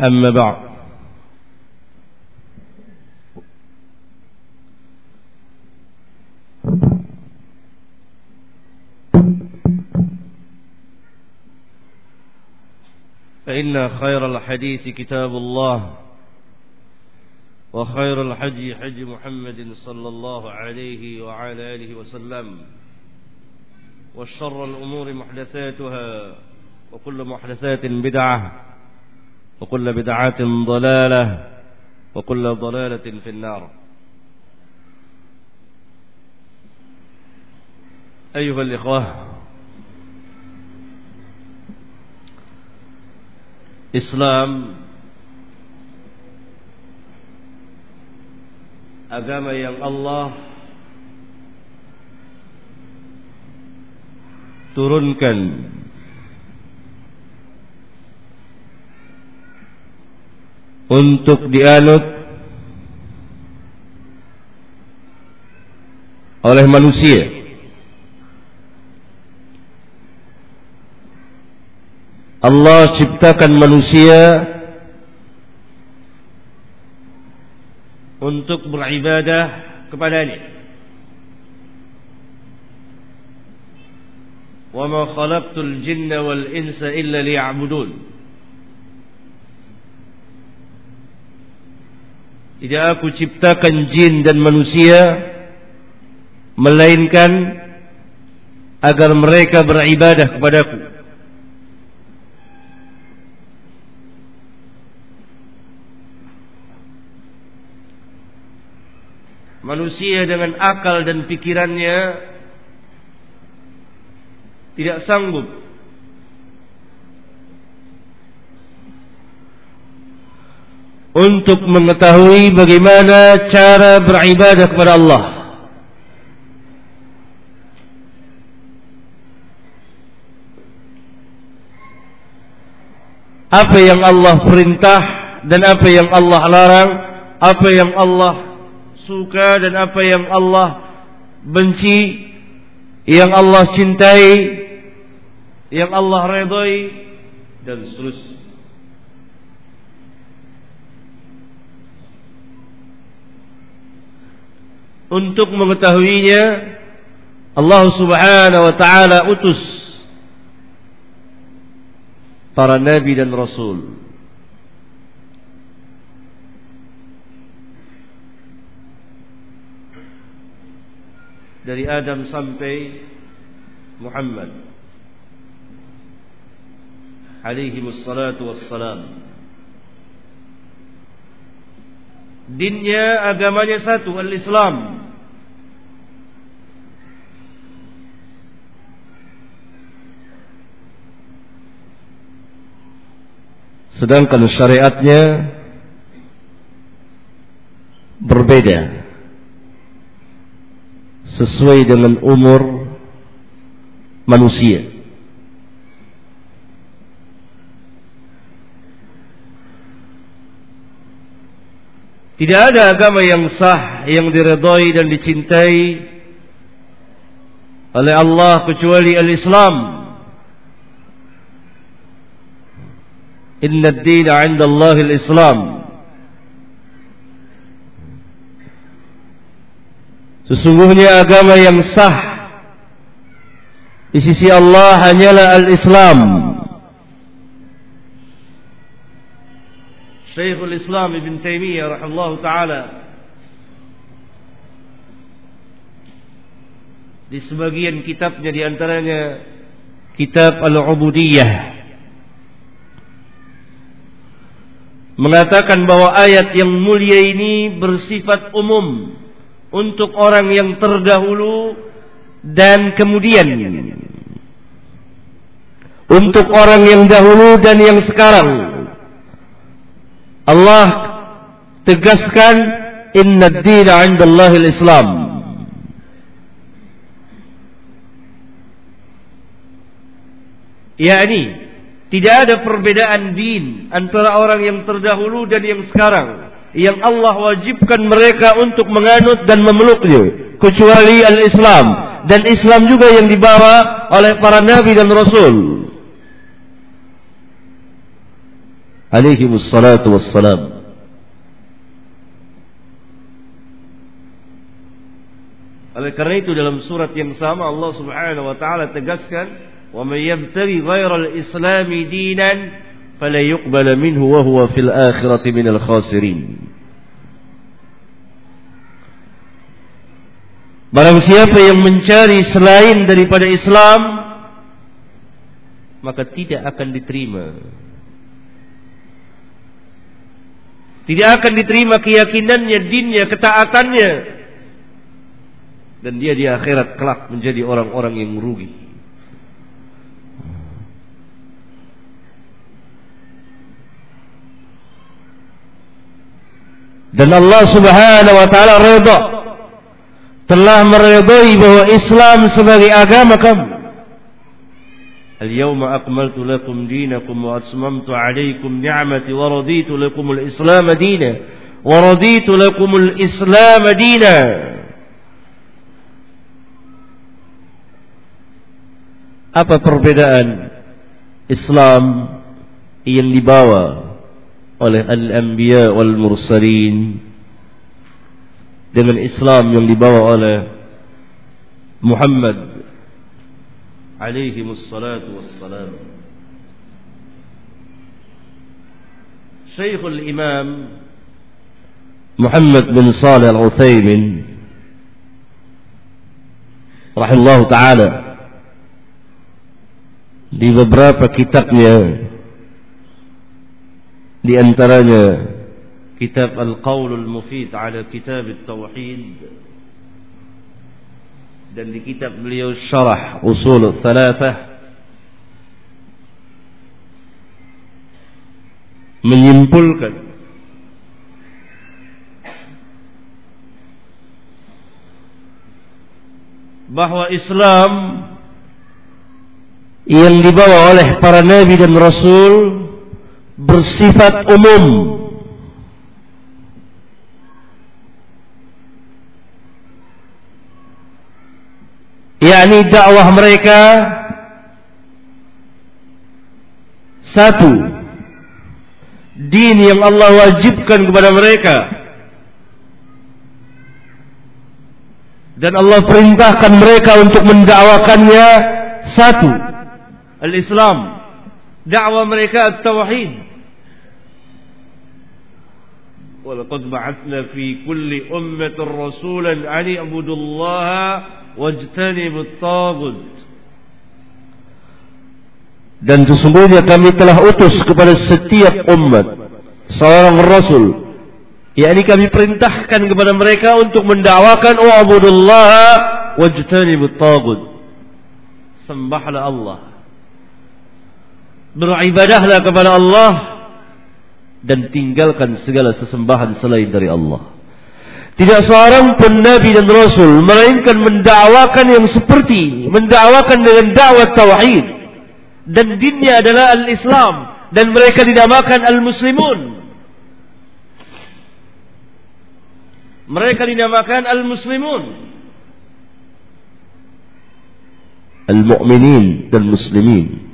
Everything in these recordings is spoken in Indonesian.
أما بعد. فإن خير الحديث كتاب الله وخير الحج حج محمد صلى الله عليه وعلى آله وسلم والشر الأمور محدثاتها وكل محدثات بدعة. وكل بدعة ضلالة وكل ضلالة في النار. أيها الإخوة Islam agama yang Allah turunkan untuk dianut oleh manusia. Allah ciptakan manusia untuk beribadah kepadanya. Wa ma khalaqtul jinna wal insa Tidak aku ciptakan jin dan manusia melainkan agar mereka beribadah kepadaku. Manusia dengan akal dan pikirannya tidak sanggup untuk mengetahui bagaimana cara beribadah kepada Allah. Apa yang Allah perintah dan apa yang Allah larang, apa yang Allah suka dan apa yang Allah benci, yang Allah cintai, yang Allah redai dan seterusnya. Untuk mengetahuinya Allah Subhanahu wa taala utus para nabi dan rasul. Dari Adam sampai Muhammad. Alaihi wassalatu wassalam dinnya agamanya satu al-Islam Sedangkan syariatnya berbeda sesuai dengan umur manusia. Tidak ada agama yang sah, yang diredai dan dicintai oleh Allah kecuali al-Islam. Inna ad-din 'inda Allah al-Islam. Sesungguhnya agama yang sah di sisi Allah hanyalah al-Islam. Syekhul Islam Ibn Taimiyah rahimahullah taala. Di sebagian kitabnya di antaranya kitab Al-Ubudiyah. Mengatakan bahwa ayat yang mulia ini bersifat umum untuk orang yang terdahulu dan kemudian. Untuk orang yang dahulu dan yang sekarang. Allah tegaskan inna ad-dina 'indallahi al-Islam. yakni tidak ada perbedaan din antara orang yang terdahulu dan yang sekarang yang Allah wajibkan mereka untuk menganut dan memeluknya kecuali al-Islam dan Islam juga yang dibawa oleh para nabi dan rasul alaihi wassalatu wassalam Oleh karena itu dalam surat yang sama Allah Subhanahu wa taala tegaskan, "Wa may yabtaghi ghayra al-islam dinan fala yuqbal minhu wa huwa fil akhirati minal khasirin." Barang siapa yang mencari selain daripada Islam maka tidak akan diterima. Tidak akan diterima keyakinannya, dinnya, ketaatannya. Dan dia di akhirat kelak menjadi orang-orang yang merugi. Dan Allah subhanahu wa ta'ala redha telah meredai bahwa Islam sebagai agama kamu. اليوم أكملت لكم دينكم وأتممت عليكم نعمتي ورضيت لكم الإسلام دينا ورضيت لكم الإسلام دينا Apa perbedaan Islam yang dibawa oleh al-anbiya wal mursalin dengan Islam yang dibawa oleh Muhammad عليهم الصلاة والسلام شيخ الإمام محمد بن صالح العثيمين رحمه الله تعالى di beberapa kitabnya di antaranya kitab Al-Qawl Al-Mufid ala Kitab Al-Tauhid dan di kitab beliau Syarah Usul Thalathah menyimpulkan bahwa Islam yang dibawa oleh para nabi dan rasul bersifat umum yakni dakwah mereka satu din yang Allah wajibkan kepada mereka dan Allah perintahkan mereka untuk mendakwakannya satu al-Islam dakwah mereka at-tauhid ولقد بعثنا في كل أمة رسولا أن اعبدوا الله wajtanibut tagut dan sesungguhnya kami telah utus kepada setiap umat seorang rasul. Yakni kami perintahkan kepada mereka untuk mendakwakan wa'budullah wajtanibut tagut sembahlah Allah. Beribadahlah kepada Allah dan tinggalkan segala sesembahan selain dari Allah tidak seorang pun Nabi dan Rasul melainkan mendakwakan yang seperti mendakwakan dengan dakwah tauhid dan dinnya adalah al-Islam dan mereka dinamakan al-muslimun. Mereka dinamakan al-muslimun. Al-mu'minin dan muslimin.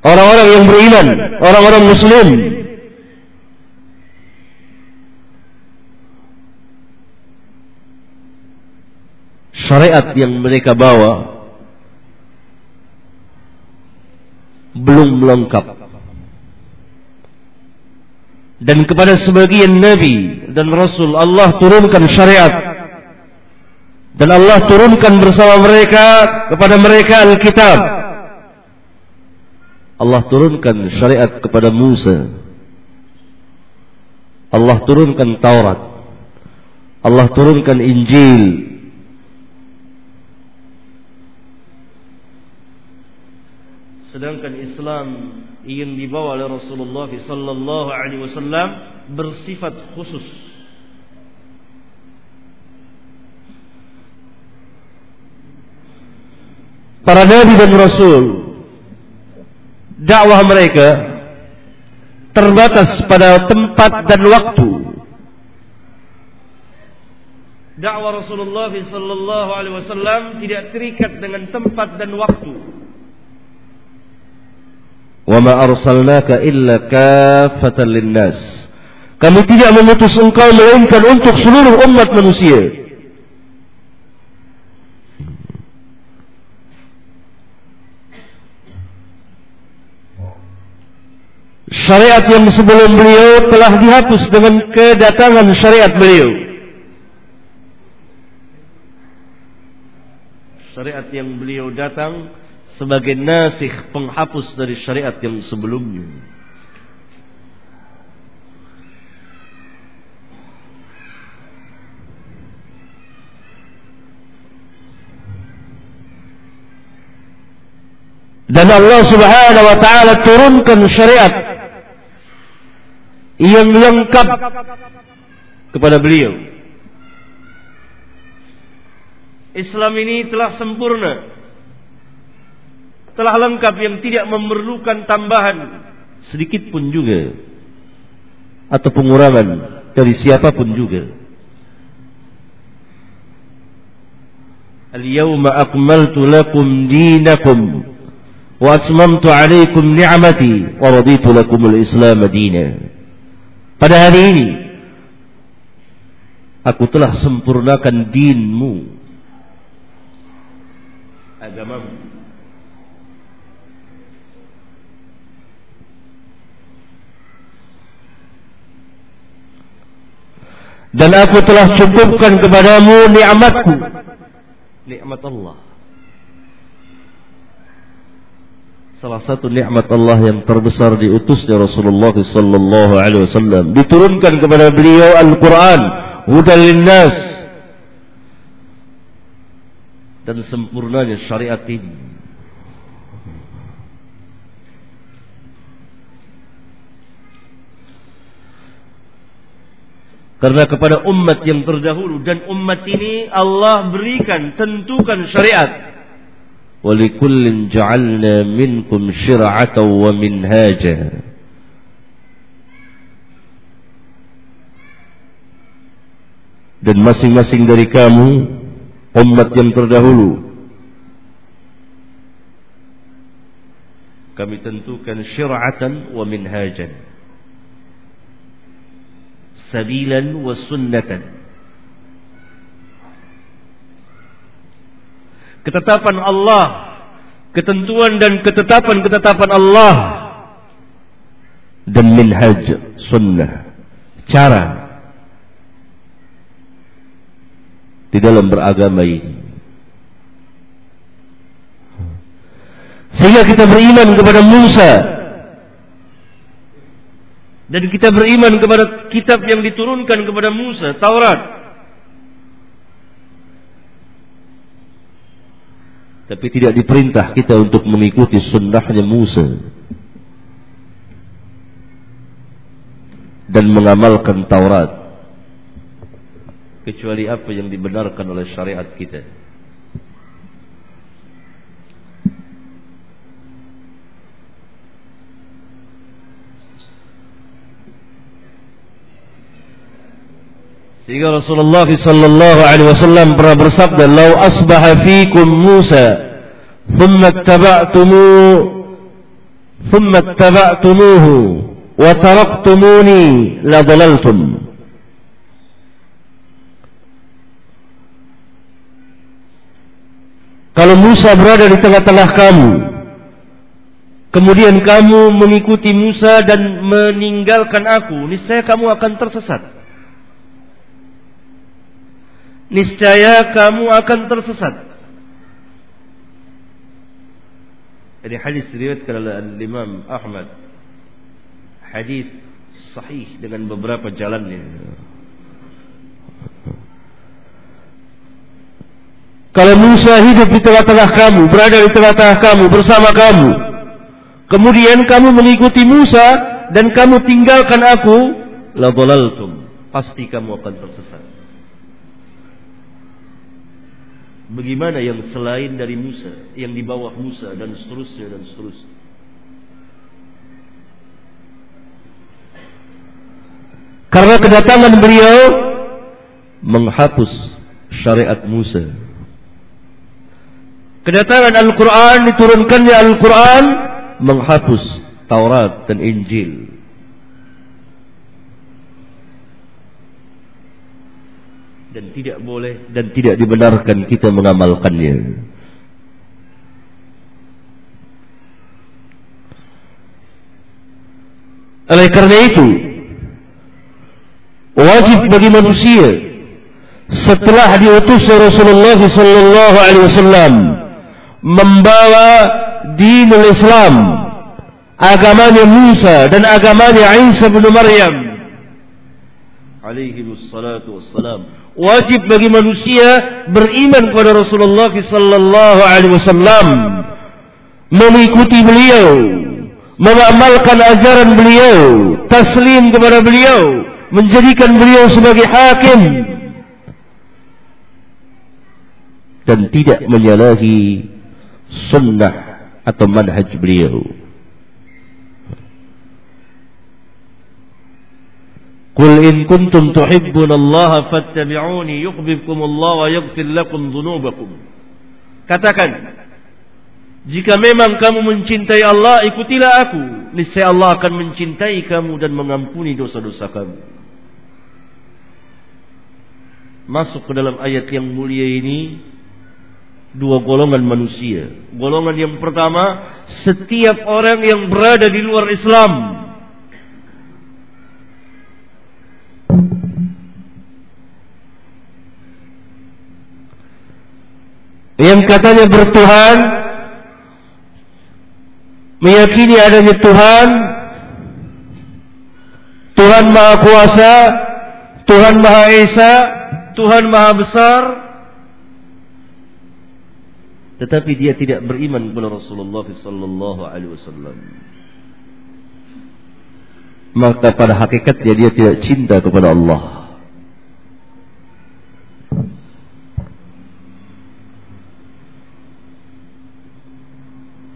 Orang-orang yang beriman, orang-orang muslim syariat yang mereka bawa belum lengkap. Dan kepada sebagian nabi dan rasul Allah turunkan syariat. Dan Allah turunkan bersama mereka kepada mereka Alkitab. Allah turunkan syariat kepada Musa. Allah turunkan Taurat. Allah turunkan Injil sedangkan Islam yang dibawa oleh Rasulullah sallallahu alaihi wasallam bersifat khusus. Para nabi dan rasul dakwah mereka terbatas pada tempat dan waktu. Dakwah Rasulullah sallallahu alaihi wasallam tidak terikat dengan tempat dan waktu ma arsalnaka illa kaffatan linnas kami tidak mengutus engkau melainkan untuk seluruh umat manusia syariat yang sebelum beliau telah dihapus dengan kedatangan syariat beliau. Syariat yang beliau datang sebagai nasih penghapus dari syariat yang sebelumnya. Dan Allah Subhanahu wa taala turunkan syariat yang lengkap kepada beliau. Islam ini telah sempurna. Telah lengkap yang tidak memerlukan tambahan sedikit pun juga atau pengurangan dari siapa pun juga. Al-yawma akmaltu lakum dinakum wa atmamtu alaykum ni'mati wa raditu lakum al-islam dinan. Pada hari ini aku telah sempurnakan dinmu agamamu dan aku telah cukupkan kepadamu nikmatku nikmat Allah Salah satu nikmat Allah yang terbesar diutusnya Rasulullah sallallahu alaihi wasallam. Diturunkan kepada beliau Al-Qur'an hudan linnas. Dan sempurnanya syariat ini Karena kepada umat yang terdahulu dan umat ini Allah berikan tentukan syariat. Walikullin ja'alna minkum syir'atan wa minhaja. Dan masing-masing dari kamu umat yang terdahulu kami tentukan syir'atan wa minhajan sabilan wa sunnatan ketetapan Allah, ketentuan dan ketetapan-ketetapan Allah dan minhaj sunnah, cara di dalam beragama ini. Sehingga kita beriman kepada Musa dan kita beriman kepada kitab yang diturunkan kepada Musa, Taurat. Tapi tidak diperintah kita untuk mengikuti sunnahnya Musa. Dan mengamalkan Taurat. Kecuali apa yang dibenarkan oleh syariat kita. Sehingga Rasulullah sallallahu alaihi wasallam pernah bersabda, "Lau asbaha fikum Musa, thumma ittaba'tumu thumma ittaba'tumuhu wa taraktumuni la dhalaltum." Kalau Musa berada di tengah-tengah kamu, kemudian kamu mengikuti Musa dan meninggalkan aku, niscaya kamu akan tersesat niscaya kamu akan tersesat. Ini hadis diriwayatkan oleh Imam Ahmad. Hadis sahih dengan beberapa jalannya. Kalau Musa hidup di tengah-tengah kamu, berada di tengah-tengah kamu, bersama kamu, kemudian kamu mengikuti Musa dan kamu tinggalkan aku, la dhalaltum. Pasti kamu akan tersesat. Bagaimana yang selain dari Musa, yang di bawah Musa dan seterusnya dan seterusnya. Karena kedatangan beliau menghapus syariat Musa. Kedatangan Al-Quran diturunkannya Al-Quran menghapus Taurat dan Injil. Dan tidak boleh dan tidak dibenarkan kita mengamalkannya. Oleh karena itu, wajib bagi manusia setelah diutus Rasulullah sallallahu alaihi wasallam membawa dinul Islam agamanya Musa dan agamanya Isa bin Maryam alaihi wassalatu wassalam wajib bagi manusia beriman kepada Rasulullah sallallahu alaihi wasallam mengikuti beliau mengamalkan ajaran beliau taslim kepada beliau menjadikan beliau sebagai hakim dan tidak menyalahi sunnah atau manhaj beliau. Qul in kuntum tuhibbun Allah fattabi'uni yuhibbukum Allah wa yaghfir lakum. Katakan, jika memang kamu mencintai Allah, ikutilah aku. Niscaya Allah akan mencintai kamu dan mengampuni dosa-dosa kamu. Masuk ke dalam ayat yang mulia ini dua golongan manusia. Golongan yang pertama, setiap orang yang berada di luar Islam. Yang katanya bertuhan, meyakini adanya Tuhan, Tuhan Maha Kuasa, Tuhan Maha Esa, Tuhan Maha Besar, tetapi dia tidak beriman kepada Rasulullah sallallahu alaihi wasallam. Maka pada hakikatnya dia tidak cinta kepada Allah.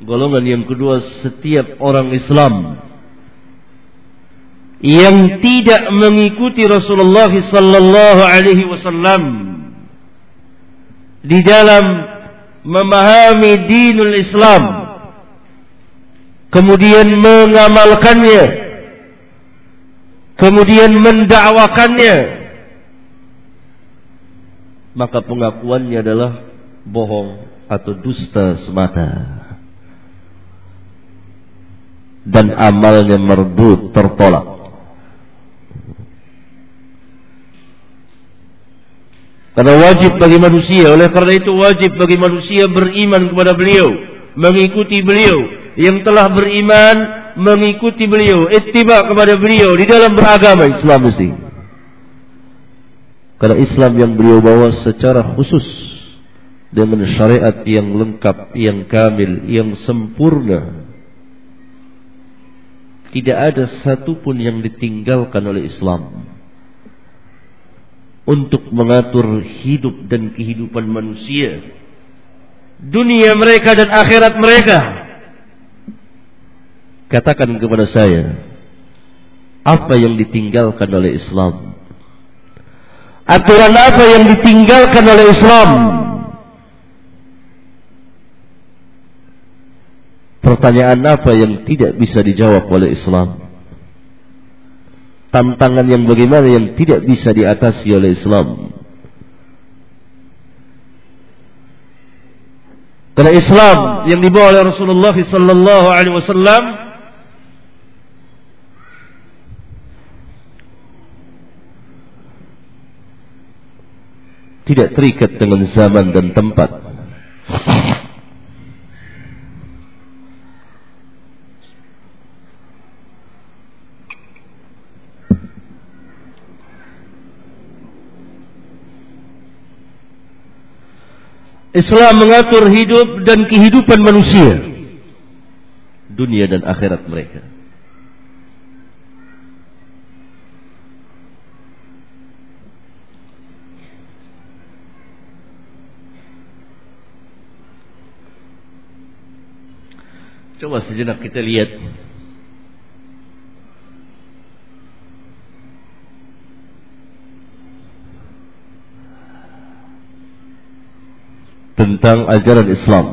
Golongan yang kedua setiap orang Islam yang tidak mengikuti Rasulullah sallallahu alaihi wasallam di dalam memahami dinul Islam kemudian mengamalkannya kemudian mendakwakannya maka pengakuannya adalah bohong atau dusta semata dan amalnya merbut tertolak Karena wajib bagi manusia, oleh karena itu wajib bagi manusia beriman kepada beliau, mengikuti beliau, yang telah beriman mengikuti beliau, ittiba kepada beliau di dalam beragama Islam mesti. Karena Islam yang beliau bawa secara khusus dengan syariat yang lengkap, yang kamil, yang sempurna. Tidak ada satupun yang ditinggalkan oleh Islam untuk mengatur hidup dan kehidupan manusia, dunia mereka dan akhirat mereka. Katakan kepada saya, apa yang ditinggalkan oleh Islam? Aturan apa yang ditinggalkan oleh Islam? Pertanyaan apa yang tidak bisa dijawab oleh Islam? tantangan yang bagaimana yang tidak bisa diatasi oleh Islam. Karena Islam yang dibawa oleh Rasulullah wasallam tidak terikat dengan zaman dan tempat. Islam mengatur hidup dan kehidupan manusia dunia dan akhirat mereka. Coba sejenak kita lihat tentang ajaran Islam.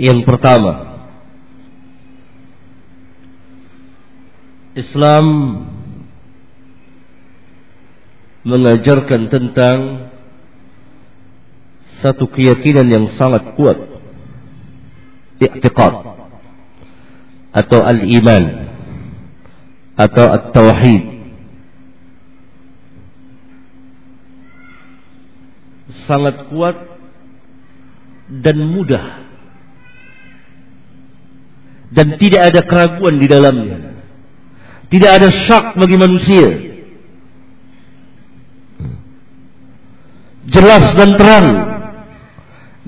Yang pertama, Islam mengajarkan tentang satu keyakinan yang sangat kuat, i'tiqad atau al-iman atau at-tauhid sangat kuat dan mudah. Dan tidak ada keraguan di dalamnya. Tidak ada syak bagi manusia. Jelas dan terang.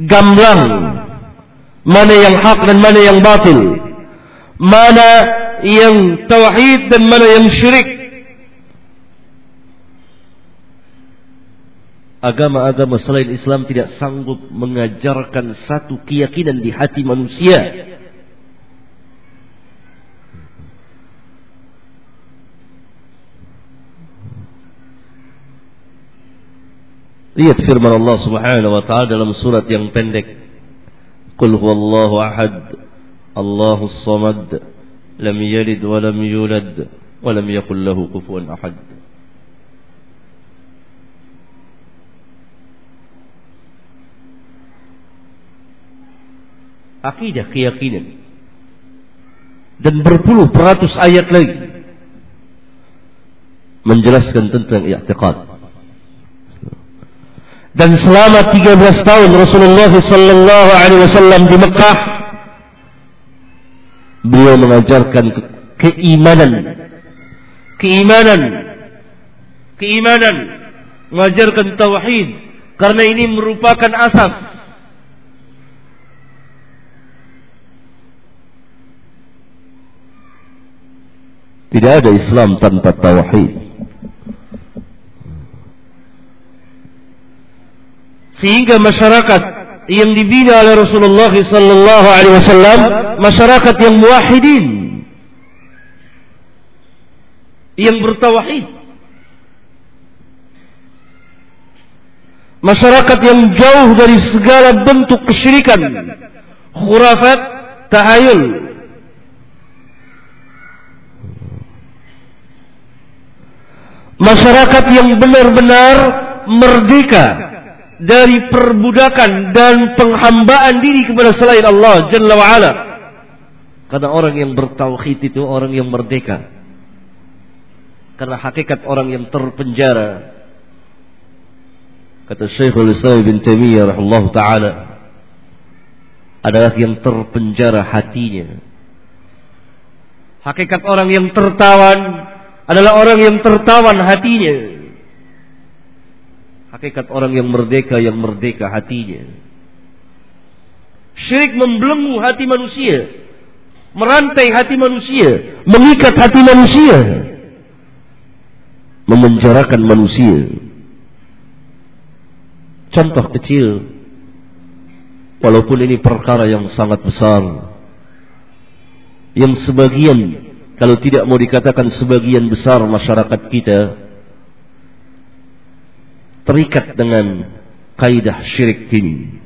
Gamblang. Mana yang hak dan mana yang batil. Mana yang tauhid dan mana yang syirik agama-agama selain Islam tidak sanggup mengajarkan satu keyakinan di hati manusia. Lihat firman Allah Subhanahu wa taala dalam surat yang pendek. Qul huwallahu ahad, Allahus samad, lam yalid wa lam yulad wa lam yakul lahu kufuwan ahad. Akidah keyakinan. Dan berpuluh peratus ayat lagi menjelaskan tentang i'tiqad. Dan selama 13 tahun Rasulullah sallallahu alaihi wasallam di Mekah beliau mengajarkan ke keimanan. Keimanan. Keimanan. Mengajarkan tauhid. Karena ini merupakan asas Tidak ada Islam tanpa tauhid. Sehingga masyarakat yang dibina oleh Rasulullah sallallahu alaihi wasallam masyarakat yang muwahhidin yang bertauhid masyarakat yang jauh dari segala bentuk kesyirikan khurafat tahayul masyarakat yang benar-benar merdeka dari perbudakan dan penghambaan diri kepada selain Allah Jalla wa'ala. Karena orang yang bertauhid itu orang yang merdeka. Karena hakikat orang yang terpenjara. Kata Syekhul Islam bin Taimiyah rahimahullah taala adalah yang terpenjara hatinya. Hakikat orang yang tertawan adalah orang yang tertawan hatinya. Hakikat orang yang merdeka yang merdeka hatinya. Syirik membelenggu hati manusia, merantai hati manusia, mengikat hati manusia, memenjarakan manusia. Contoh kecil, walaupun ini perkara yang sangat besar, yang sebagian kalau tidak mau dikatakan sebagian besar masyarakat kita terikat dengan kaidah syirik ini.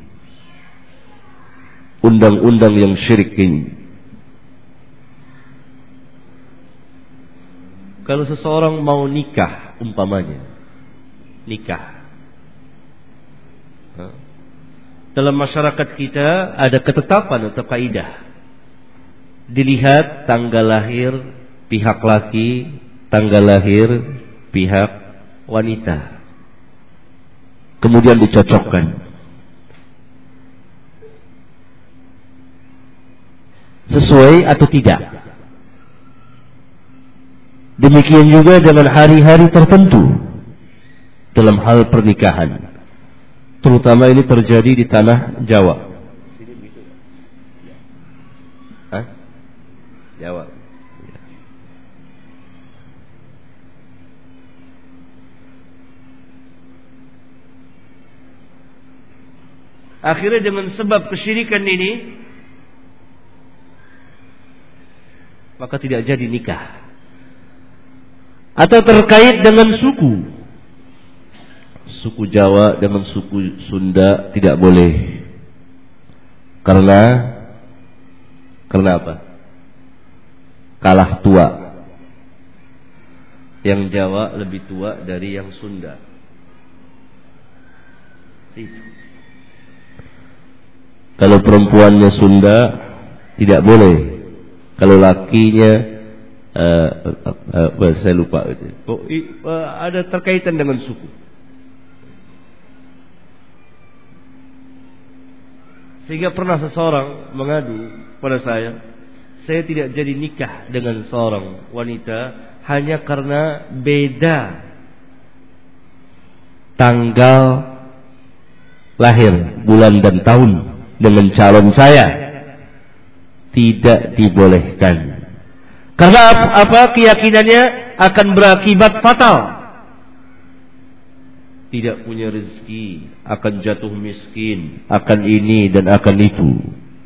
Undang-undang yang syirik ini. Kalau seseorang mau nikah umpamanya, nikah. Dalam masyarakat kita ada ketetapan atau kaidah dilihat tanggal lahir pihak laki, tanggal lahir pihak wanita. Kemudian dicocokkan. Sesuai atau tidak? Demikian juga dengan hari-hari tertentu dalam hal pernikahan. Terutama ini terjadi di tanah Jawa. Jawa. Akhirnya dengan sebab kesyirikan ini maka tidak jadi nikah. Atau terkait dengan suku. Suku Jawa dengan suku Sunda tidak boleh. Karena karena apa? Kalah tua. Yang Jawa lebih tua dari yang Sunda. Itu. Kalau perempuannya Sunda tidak boleh. Kalau lakinya uh, uh, uh, saya lupa itu. Oh, uh, ada terkaitan dengan suku. Sehingga pernah seseorang mengadu pada saya, saya tidak jadi nikah dengan seorang wanita hanya karena beda tanggal lahir, bulan dan tahun dengan calon saya tidak dibolehkan. Karena apa keyakinannya akan berakibat fatal. Tidak punya rezeki, akan jatuh miskin, akan ini dan akan itu.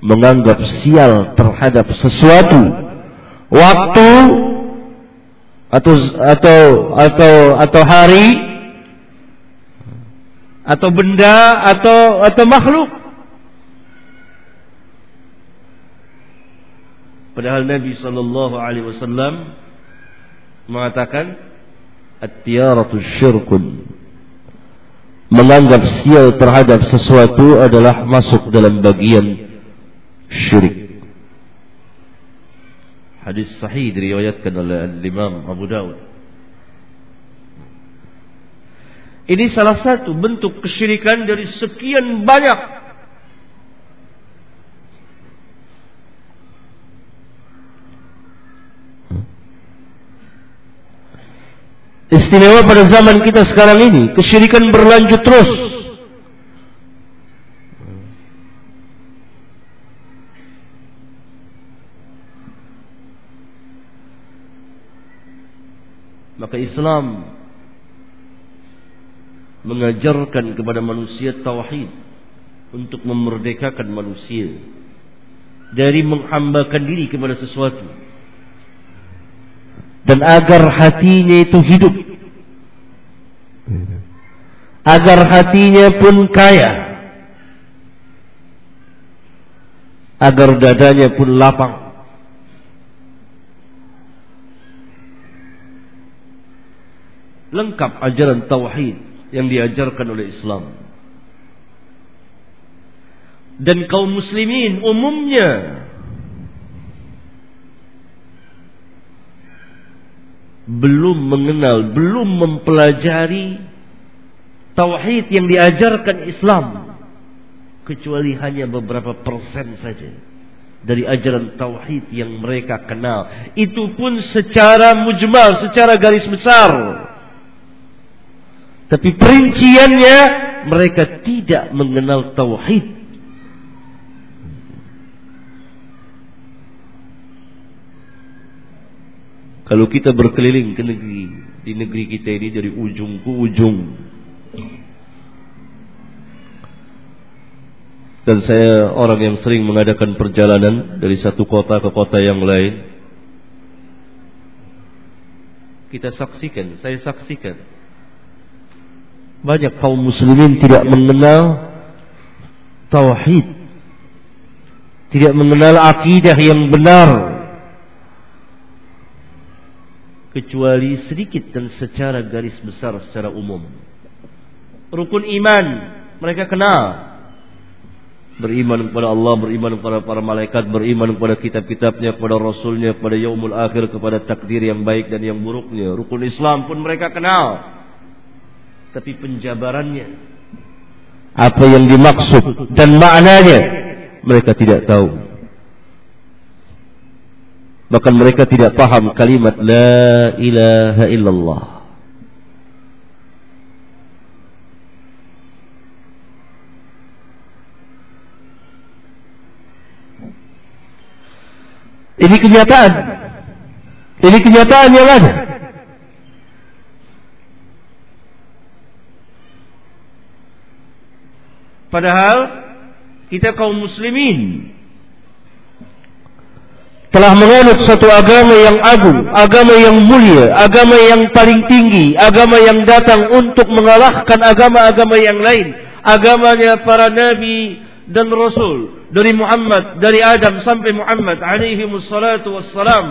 Menganggap sial terhadap sesuatu, waktu atau atau atau atau hari atau benda atau atau makhluk Padahal Nabi sallallahu alaihi wasallam mengatakan at-tiyaratu syirkun. Menganggap sial terhadap sesuatu adalah masuk dalam bagian syirik. Hadis sahih diriwayatkan oleh Imam Abu Dawud. Ini salah satu bentuk kesyirikan dari sekian banyak Istimewa pada zaman kita sekarang ini, kesyirikan berlanjut terus. Maka Islam mengajarkan kepada manusia tauhid untuk memerdekakan manusia dari menghambakan diri kepada sesuatu. Dan agar hatinya itu hidup. Agar hatinya pun kaya. Agar dadanya pun lapang lengkap ajaran tauhid yang diajarkan oleh Islam dan kaum muslimin umumnya belum mengenal, belum mempelajari tauhid yang diajarkan Islam kecuali hanya beberapa persen saja dari ajaran tauhid yang mereka kenal. Itu pun secara mujmal, secara garis besar. Tapi perinciannya mereka tidak mengenal tauhid Kalau kita berkeliling ke negeri, di negeri kita ini dari ujung ke ujung. Dan saya orang yang sering mengadakan perjalanan dari satu kota ke kota yang lain. Kita saksikan, saya saksikan. Banyak kaum muslimin tidak mengenal tauhid. Tidak mengenal akidah yang benar kecuali sedikit dan secara garis besar secara umum. Rukun iman mereka kenal. Beriman kepada Allah, beriman kepada para malaikat, beriman kepada kitab-kitabnya, kepada rasulnya, kepada yaumul akhir, kepada takdir yang baik dan yang buruknya. Rukun Islam pun mereka kenal tapi penjabarannya. Apa yang dimaksud dan maknanya mereka tidak tahu. Bahkan mereka tidak paham kalimat la ilaha illallah. Ini kenyataan. Ini kenyataan yang ada. Padahal kita kaum muslimin telah menganut satu agama yang agung, agama yang mulia, agama yang paling tinggi, agama yang datang untuk mengalahkan agama-agama yang lain, agamanya para nabi dan rasul dari Muhammad, dari Adam sampai Muhammad alaihi wassalatu wassalam.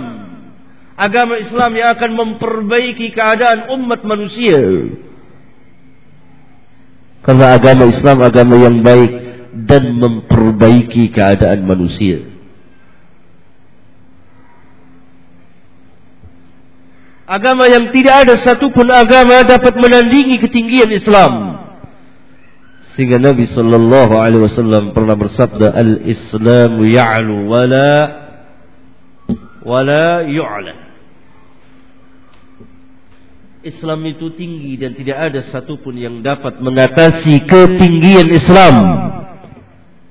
Agama Islam yang akan memperbaiki keadaan umat manusia. Karena agama Islam agama yang baik dan memperbaiki keadaan manusia. Agama yang tidak ada satupun agama dapat menandingi ketinggian Islam. Sehingga Nabi sallallahu alaihi wasallam pernah bersabda al-Islam ya'lu wala wala yu'la. Islam itu tinggi dan tidak ada satupun yang dapat mengatasi ketinggian Islam.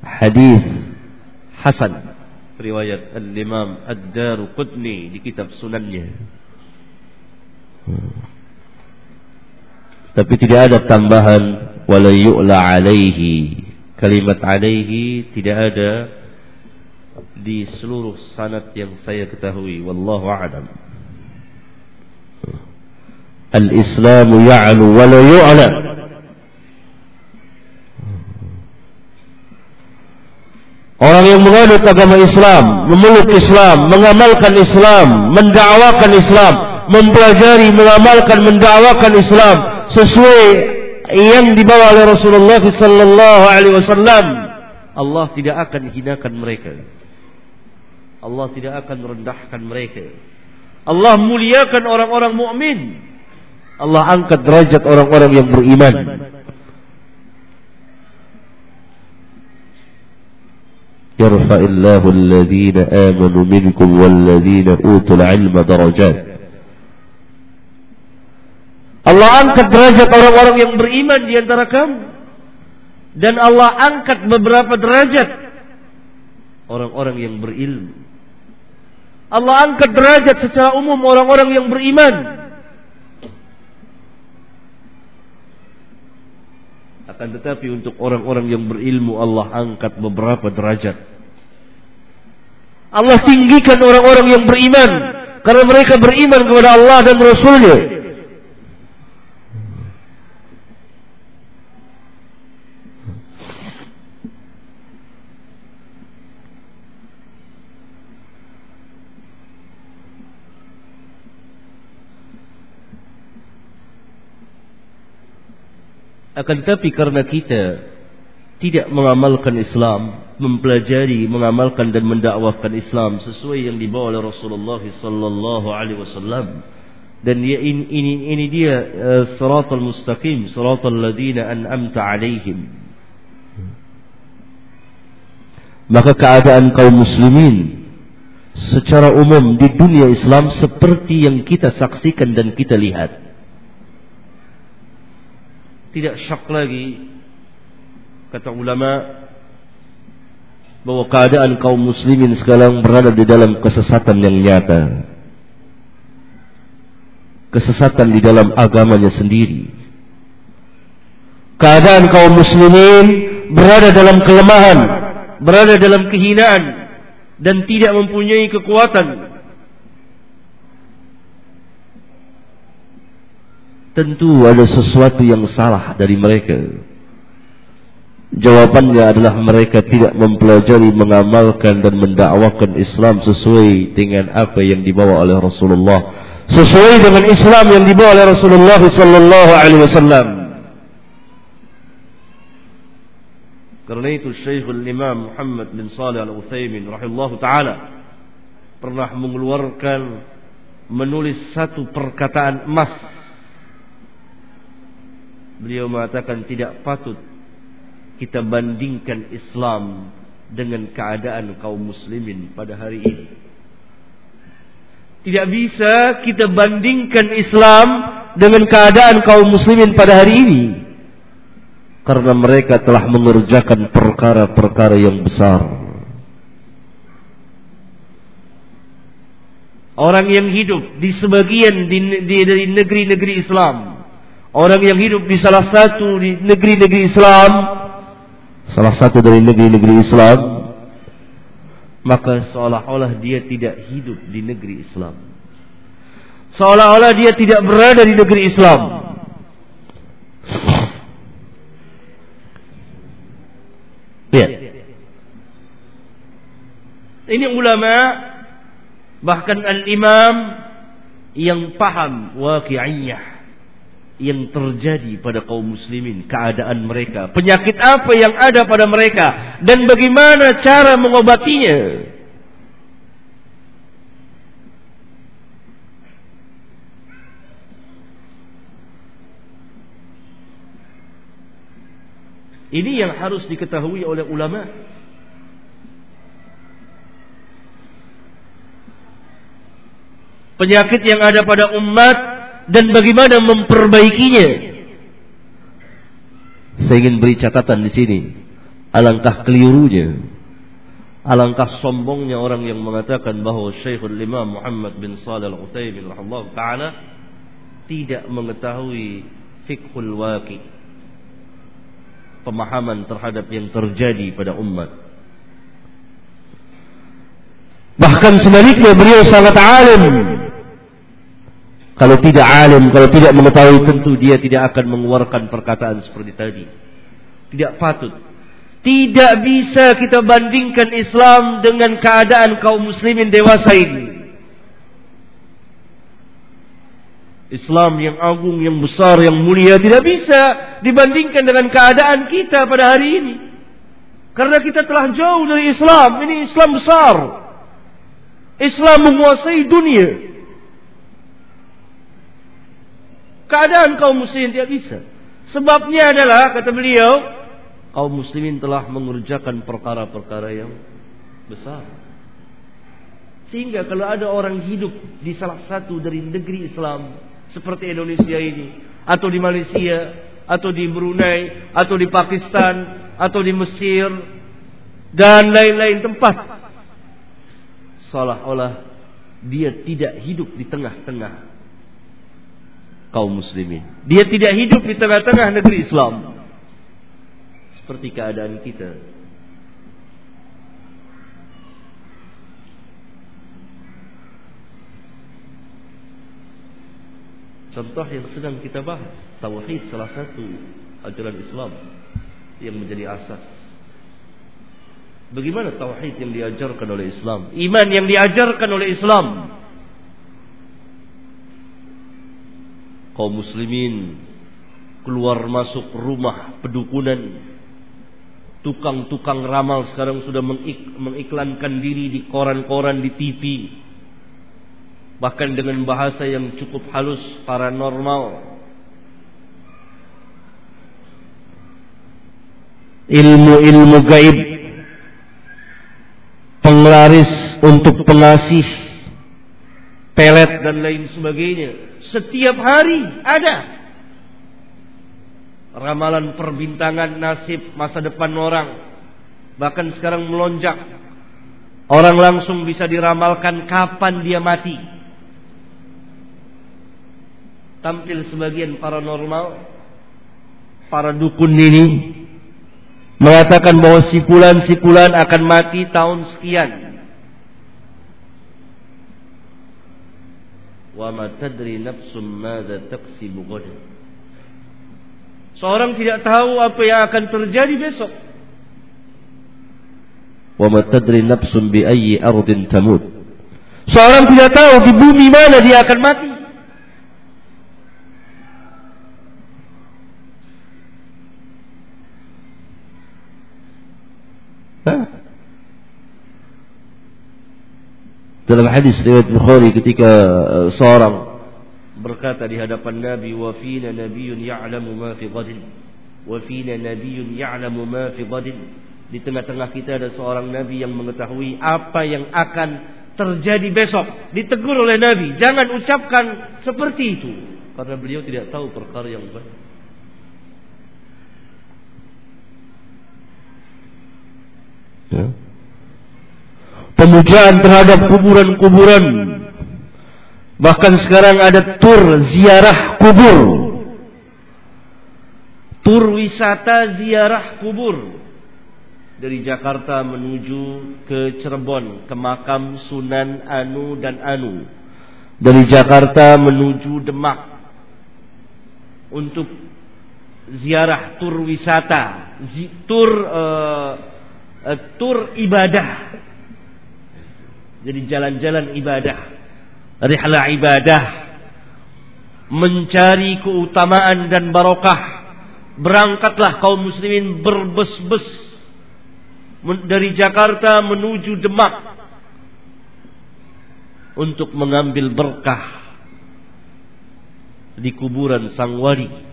Hadis Hasan riwayat Al-Imam Ad-Daruqutni di kitab Sunannya. Tapi tidak ada tambahan wala yu'la alaihi. Kalimat alaihi tidak ada di seluruh sanad yang saya ketahui. Wallahu a'lam. Al-Islam ya'lu wa la yu'la. Orang yang menganut agama Islam, memeluk Islam, mengamalkan Islam, mendakwakan Islam, mempelajari, mengamalkan, mendakwakan Islam sesuai yang dibawa oleh Rasulullah sallallahu alaihi wasallam, Allah tidak akan hinakan mereka. Allah tidak akan rendahkan mereka. Allah muliakan orang-orang mukmin. Allah angkat derajat orang-orang yang beriman. يرفع الله الذين آمنوا منكم والذين أوتوا العلم درجات Allah angkat derajat orang-orang yang beriman di antara kamu. Dan Allah angkat beberapa derajat orang-orang yang berilmu. Allah angkat derajat secara umum orang-orang yang beriman. Akan tetapi untuk orang-orang yang berilmu Allah angkat beberapa derajat. Allah tinggikan orang-orang yang beriman karena mereka beriman kepada Allah dan Rasulnya. Akan tetapi karena kita tidak mengamalkan Islam, mempelajari, mengamalkan dan mendakwakan Islam sesuai yang dibawa oleh Rasulullah sallallahu alaihi wasallam dan dia ini ini, ini dia uh, siratal mustaqim, siratal ladzina an'amta alaihim. Maka keadaan kaum muslimin secara umum di dunia Islam seperti yang kita saksikan dan kita lihat tidak syak lagi kata ulama bahwa keadaan kaum muslimin sekarang berada di dalam kesesatan yang nyata. Kesesatan di dalam agamanya sendiri. Keadaan kaum muslimin berada dalam kelemahan, berada dalam kehinaan dan tidak mempunyai kekuatan tentu ada sesuatu yang salah dari mereka. Jawabannya adalah mereka tidak mempelajari, mengamalkan dan mendakwakan Islam sesuai dengan apa yang dibawa oleh Rasulullah. Sesuai dengan Islam yang dibawa oleh Rasulullah sallallahu alaihi wasallam. Karena itu Syekhul Imam Muhammad bin Salih Al-Utsaimin rahimahullah taala pernah mengeluarkan menulis satu perkataan emas Beliau mengatakan tidak patut kita bandingkan Islam dengan keadaan kaum muslimin pada hari ini. Tidak bisa kita bandingkan Islam dengan keadaan kaum muslimin pada hari ini. Karena mereka telah mengerjakan perkara-perkara yang besar. Orang yang hidup di sebagian di, di, dari negeri-negeri Islam. Orang yang hidup di salah satu di negeri-negeri Islam. Salah satu dari negeri-negeri Islam. Maka seolah-olah dia tidak hidup di negeri Islam. Seolah-olah dia tidak berada di negeri Islam. Ya. Ini ulama bahkan al-imam yang paham waqi'iyah yang terjadi pada kaum muslimin, keadaan mereka, penyakit apa yang ada pada mereka dan bagaimana cara mengobatinya. Ini yang harus diketahui oleh ulama. Penyakit yang ada pada umat dan bagaimana memperbaikinya. Saya ingin beri catatan di sini. Alangkah kelirunya. Alangkah sombongnya orang yang mengatakan bahwa Syekhul Imam Muhammad bin Salih Al-Utsaimin taala tidak mengetahui fikhul waqi' pemahaman terhadap yang terjadi pada umat. Bahkan sebaliknya beliau sangat alim. Kalau tidak alim, kalau tidak mengetahui tentu dia tidak akan mengeluarkan perkataan seperti tadi. Tidak patut. Tidak bisa kita bandingkan Islam dengan keadaan kaum muslimin dewasa ini. Islam yang agung, yang besar, yang mulia tidak bisa dibandingkan dengan keadaan kita pada hari ini. Karena kita telah jauh dari Islam. Ini Islam besar. Islam menguasai dunia. Keadaan kaum muslimin tidak bisa. Sebabnya adalah, kata beliau, kaum muslimin telah mengerjakan perkara-perkara yang besar. Sehingga kalau ada orang hidup di salah satu dari negeri Islam, seperti Indonesia ini atau di Malaysia atau di Brunei atau di Pakistan atau di Mesir dan lain-lain tempat seolah-olah dia tidak hidup di tengah-tengah kaum muslimin. Dia tidak hidup di tengah-tengah negeri Islam. Seperti keadaan kita. Contoh yang sedang kita bahas. Tauhid salah satu ajaran Islam Yang menjadi asas. Bagaimana Tauhid yang diajarkan oleh Islam? Iman yang diajarkan oleh Islam Kaum muslimin Keluar masuk rumah pedukunan. Tukang-tukang ramal sekarang sudah mengiklankan diri di koran-koran di TV bahkan dengan bahasa yang cukup halus paranormal. Ilmu-ilmu gaib. Penglaris untuk pengasih pelet. Dan lain sebagainya. Setiap hari ada. Ramalan perbintangan nasib masa depan orang. Bahkan sekarang melonjak. Orang langsung bisa diramalkan kapan dia mati. Tampil sebagian paranormal para dukun ini mengatakan bahwa si pulan si pulan akan mati tahun sekian. Wa ma tadri nafsum madza taksibu ghadan. Seorang tidak tahu apa yang akan terjadi besok. Wa ma tadri nafsum bi ayyi ardin tamut. Seorang tidak tahu di bumi mana dia akan mati. Dalam hadis riwayat Bukhari ketika uh, seorang berkata di hadapan Nabi wa fina nabiyyun ya'lamu ma fi ghadin. Wa fina nabiyyun ya'lamu ma fi ghadin. Di tengah-tengah kita ada seorang nabi yang mengetahui apa yang akan terjadi besok. Ditegur oleh nabi jangan ucapkan seperti itu. Karena beliau tidak tahu perkara yang baik. Ya pemujaan terhadap kuburan-kuburan Bahkan sekarang ada tur ziarah kubur. Tur wisata ziarah kubur. Dari Jakarta menuju ke Cirebon, ke makam Sunan Anu dan Anu. Dari Jakarta menuju Demak. Untuk ziarah tur wisata, tur uh, uh, tur ibadah. Jadi jalan-jalan ibadah, rihlah ibadah, mencari keutamaan dan barokah. Berangkatlah kaum muslimin berbes-bes dari Jakarta menuju Demak untuk mengambil berkah di kuburan sang wali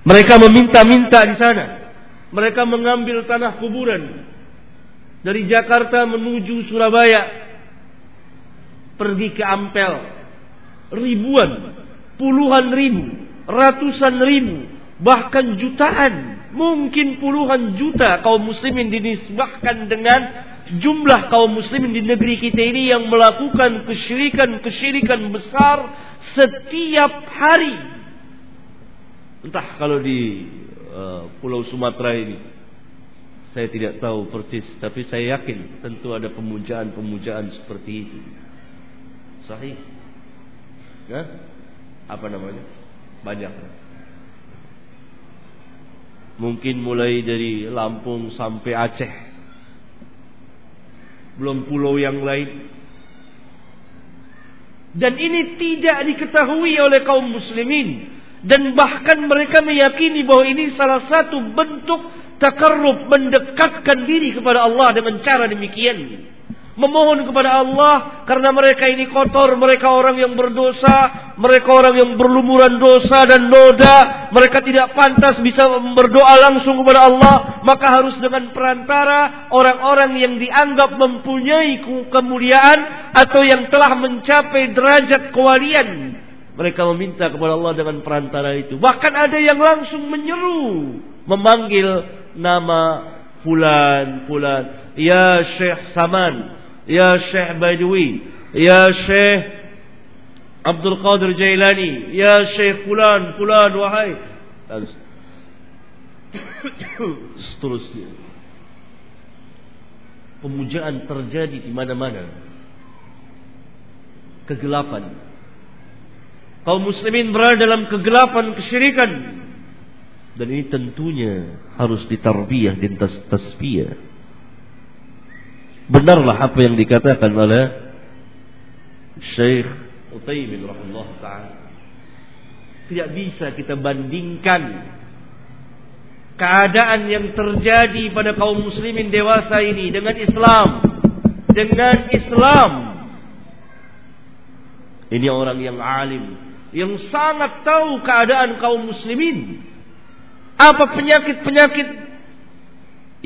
mereka meminta-minta di sana. Mereka mengambil tanah kuburan dari Jakarta menuju Surabaya, pergi ke Ampel, ribuan, puluhan ribu, ratusan ribu, bahkan jutaan, mungkin puluhan juta kaum muslimin dinisbahkan dengan jumlah kaum muslimin di negeri kita ini yang melakukan kesyirikan-kesyirikan besar setiap hari. Entah kalau di uh, Pulau Sumatera ini saya tidak tahu persis, tapi saya yakin tentu ada pemujaan-pemujaan seperti itu. Sahih? Ya? Apa namanya? Banyak. Mungkin mulai dari Lampung sampai Aceh. Belum pulau yang lain. Dan ini tidak diketahui oleh kaum muslimin dan bahkan mereka meyakini bahwa ini salah satu bentuk takarrub mendekatkan diri kepada Allah dengan cara demikian memohon kepada Allah karena mereka ini kotor, mereka orang yang berdosa, mereka orang yang berlumuran dosa dan noda, mereka tidak pantas bisa berdoa langsung kepada Allah, maka harus dengan perantara orang-orang yang dianggap mempunyai kemuliaan atau yang telah mencapai derajat kewalian. Mereka meminta kepada Allah dengan perantara itu. Bahkan ada yang langsung menyeru. Memanggil nama Fulan, Fulan. Ya Syekh Saman. Ya Syekh Badui. Ya Syekh Abdul Qadir Jailani. Ya Syekh Fulan, Fulan, wahai. Dan seterusnya. Pemujaan terjadi di mana-mana. Kegelapan kaum muslimin berada dalam kegelapan kesyirikan. Dan ini tentunya harus ditarbiyah dan tas benarlah apa yang dikatakan oleh Syekh Utsaimin rahimahullah taala. Tidak bisa kita bandingkan keadaan yang terjadi pada kaum muslimin dewasa ini dengan Islam. Dengan Islam. Ini orang yang alim yang sangat tahu keadaan kaum muslimin. Apa penyakit-penyakit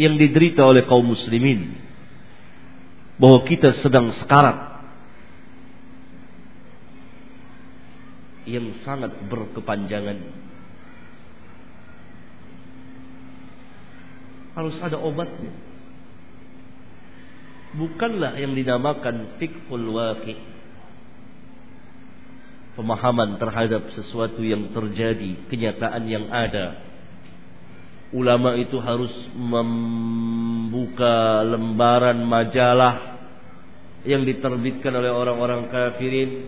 yang diderita oleh kaum muslimin. Bahwa kita sedang sekarat. Yang sangat berkepanjangan. Harus ada obatnya. Bukanlah yang dinamakan fiqhul waqi' pemahaman terhadap sesuatu yang terjadi, kenyataan yang ada. Ulama itu harus membuka lembaran majalah yang diterbitkan oleh orang-orang kafirin,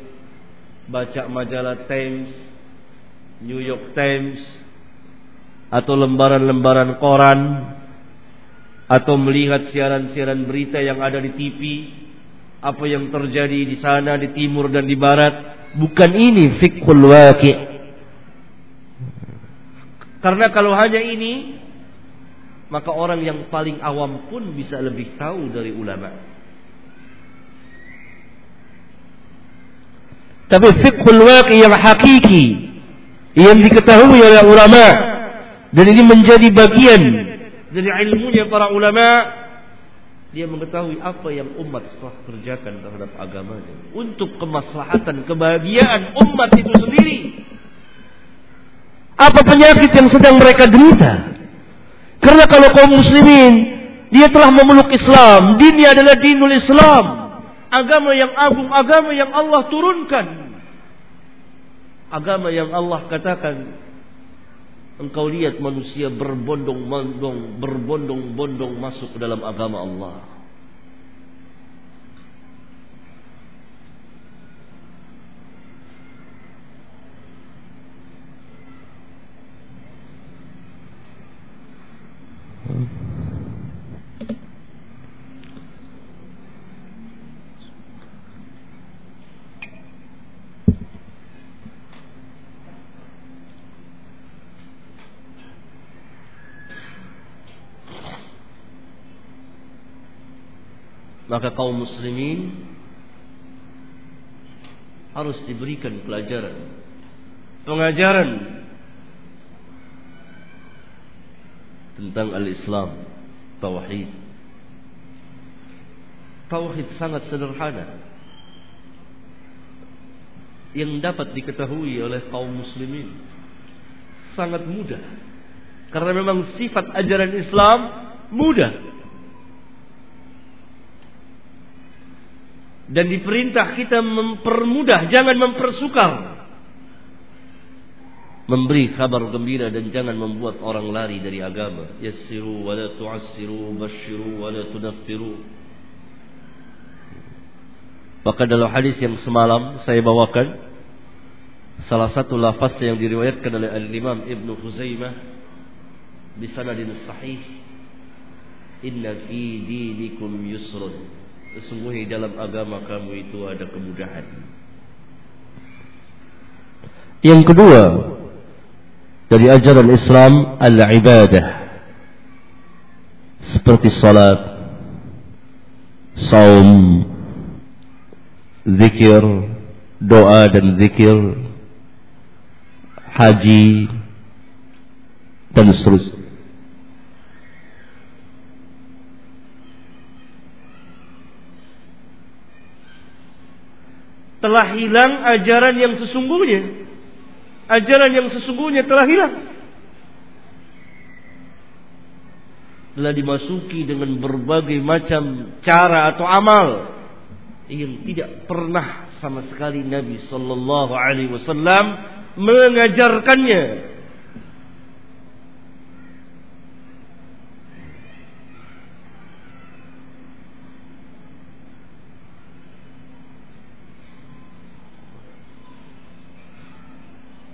baca majalah Times, New York Times, atau lembaran-lembaran koran, atau melihat siaran-siaran berita yang ada di TV, apa yang terjadi di sana, di timur dan di barat, Bukan ini fiqhul waqi. Karena kalau hanya ini, maka orang yang paling awam pun bisa lebih tahu dari ulama. Tapi fiqhul waqi yang hakiki yang diketahui oleh ulama dan ini menjadi bagian dari ilmunya para ulama dia mengetahui apa yang umat telah kerjakan terhadap agamanya untuk kemaslahatan kebahagiaan umat itu sendiri. Apa penyakit yang sedang mereka derita? Karena kalau kaum muslimin dia telah memeluk Islam, dinnya adalah dinul Islam. agama yang agung, agama yang Allah turunkan. Agama yang Allah katakan Engkau lihat manusia berbondong-bondong, berbondong-bondong masuk ke dalam agama Allah. Maka kaum muslimin harus diberikan pelajaran. Pengajaran. Tentang al-Islam tauhid. Tauhid sangat sederhana. Yang dapat diketahui oleh kaum muslimin sangat mudah. Karena memang sifat ajaran Islam mudah dan diperintah kita mempermudah jangan mempersukar. Memberi kabar gembira dan jangan membuat orang lari dari agama. Yassiru wa la tu'assiru basyiru wa la tunaffiru. Maka dalam hadis yang semalam saya bawakan salah satu lafaz yang diriwayatkan oleh al-Imam Ibnu Khuzaimah bi sanadin sahih inna fi dinikum yusrun Sesungguhnya dalam agama kamu itu ada kemudahan. Yang kedua dari ajaran Islam al-ibadah seperti salat, saum, zikir, doa dan zikir, haji dan seterusnya. Telah hilang ajaran yang sesungguhnya. Ajaran yang sesungguhnya telah hilang. Telah dimasuki dengan berbagai macam cara atau amal yang tidak pernah sama sekali Nabi Sallallahu Alaihi Wasallam mengajarkannya.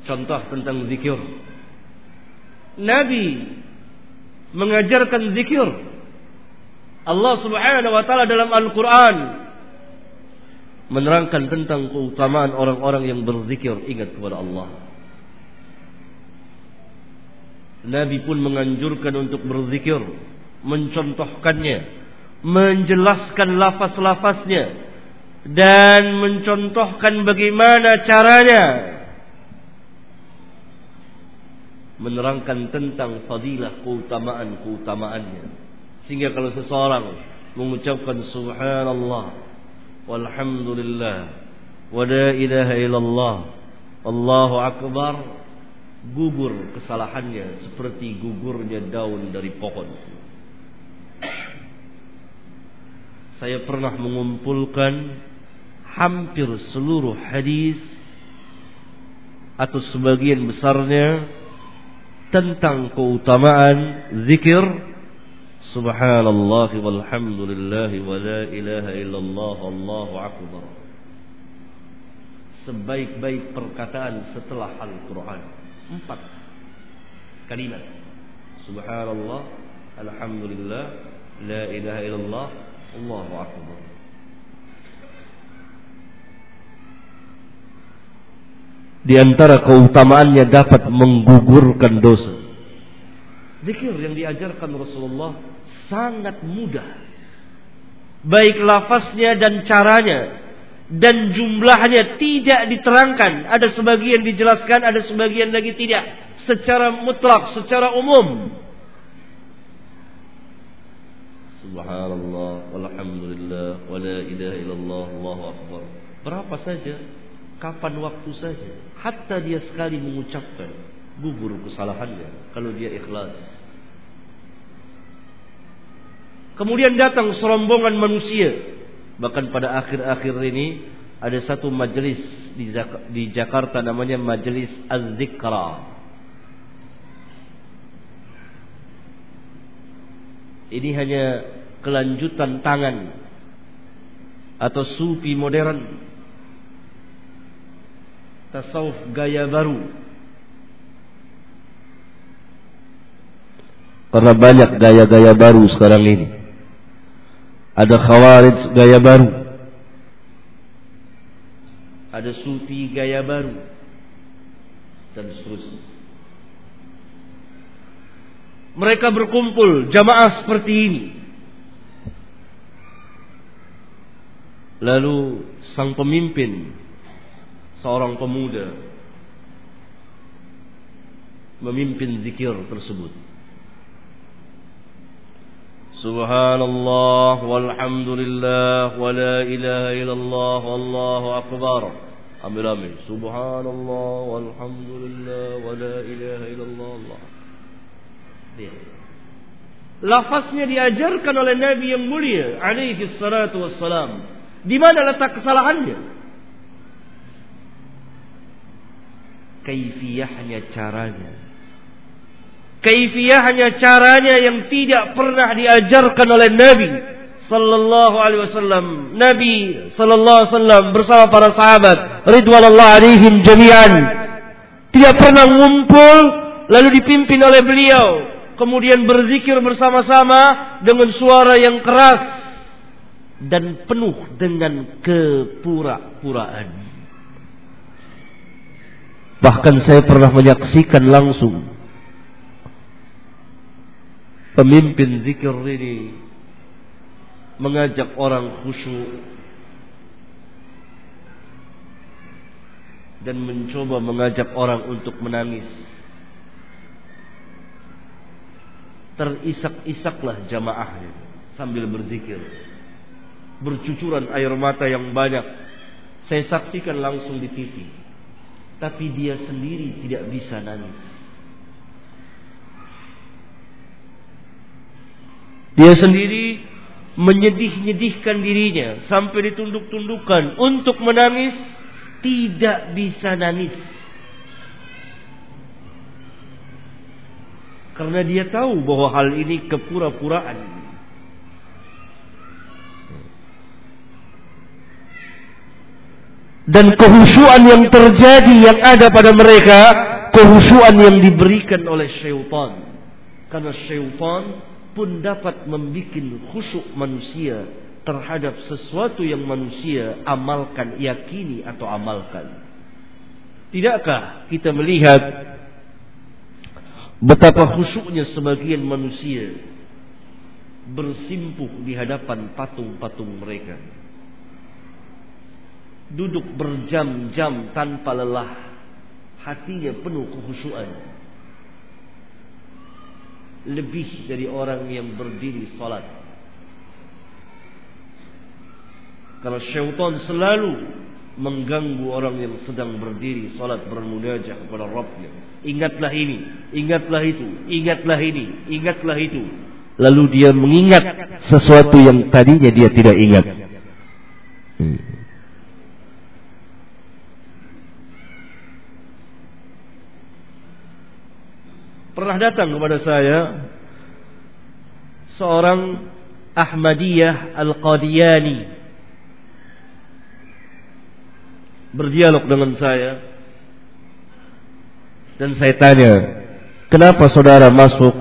Contoh tentang zikir. Nabi mengajarkan zikir. Allah Subhanahu wa taala dalam Al-Qur'an menerangkan tentang keutamaan orang-orang yang berzikir ingat kepada Allah. Nabi pun menganjurkan untuk berzikir, mencontohkannya, menjelaskan lafaz-lafaznya dan mencontohkan bagaimana caranya menerangkan tentang fadilah keutamaan-keutamaannya. Sehingga kalau seseorang mengucapkan subhanallah walhamdulillah wa la ilaha illallah Allahu akbar gugur kesalahannya seperti gugurnya daun dari pohon. Saya pernah mengumpulkan hampir seluruh hadis atau sebagian besarnya tentang keutamaan zikir. Subhanallah walhamdulillah wa la ilaha illallah allahu akbar. Sebaik-baik perkataan setelah Al-Quran. Empat kalimat. Subhanallah alhamdulillah la ilaha illallah allahu akbar Di antara keutamaannya dapat menggugurkan dosa. Zikir yang diajarkan Rasulullah sangat mudah. Baik lafaznya dan caranya. Dan jumlahnya tidak diterangkan. Ada sebagian dijelaskan, ada sebagian lagi tidak. Secara mutlak, secara umum. Subhanallah, walhamdulillah, wa la ilaha illallah, Allahu Akbar. Berapa saja kapan waktu saja. Hatta dia sekali mengucapkan gugur kesalahannya kalau dia ikhlas. Kemudian datang serombongan manusia Bahkan pada akhir-akhir ini ada satu majelis di, di Jakarta namanya Majelis Az-Zikra. Ini hanya kelanjutan tangan atau sufi modern. Tasawuf gaya baru. Karena banyak gaya-gaya baru sekarang ini. Ada khawarij gaya baru. Ada sufi gaya baru. Dan seterusnya. Mereka berkumpul jamaah seperti ini. Lalu sang pemimpin seorang pemuda memimpin zikir tersebut. Subhanallah walhamdulillah wa la ilaha illallah wallahu akbar. Ambil ambil. Subhanallah walhamdulillah wa la ilaha illallah Allah. Lafaznya diajarkan oleh Nabi yang mulia alaihi salatu wassalam. Di mana letak kesalahannya? Kaifiyahnya caranya. Kaifiyahnya caranya yang tidak pernah diajarkan oleh Nabi sallallahu alaihi wasallam. Nabi sallallahu alaihi wasallam bersama para sahabat ridwanullah alaihim jami'an tidak pernah ngumpul lalu dipimpin oleh beliau kemudian berzikir bersama-sama dengan suara yang keras dan penuh dengan kepura-puraan. Bahkan saya pernah menyaksikan langsung pemimpin zikir ini mengajak orang khusyuk dan mencoba mengajak orang untuk menangis. terisak-isaklah jamaahnya sambil berzikir. Bercucuran air mata yang banyak. Saya saksikan langsung di TV. Tapi dia sendiri tidak bisa nangis. Dia sendiri menyedih-nyedihkan dirinya sampai ditunduk-tundukkan untuk menangis tidak bisa nangis. Karena dia tahu bahwa hal ini kepura-puraan. Dan kehusuan yang terjadi yang ada pada mereka, kehusuan yang diberikan oleh syaitan. Karena syaitan pun dapat membuat khusyuk manusia terhadap sesuatu yang manusia amalkan, yakini atau amalkan. Tidakkah kita melihat Betapa khusyuknya sebagian manusia bersimpuh di hadapan patung-patung mereka. Duduk berjam-jam tanpa lelah, hatinya penuh kekhusyuan. Lebih dari orang yang berdiri salat. Kalau syaitan selalu mengganggu orang yang sedang berdiri salat bermunajah kepada Rabbnya Ingatlah ini, ingatlah itu, ingatlah ini, ingatlah itu. Lalu dia mengingat sesuatu yang tadinya dia tidak ingat. Hmm. Pernah datang kepada saya seorang Ahmadiyah Al-Qadiani berdialog dengan saya dan saya tanya, kenapa saudara masuk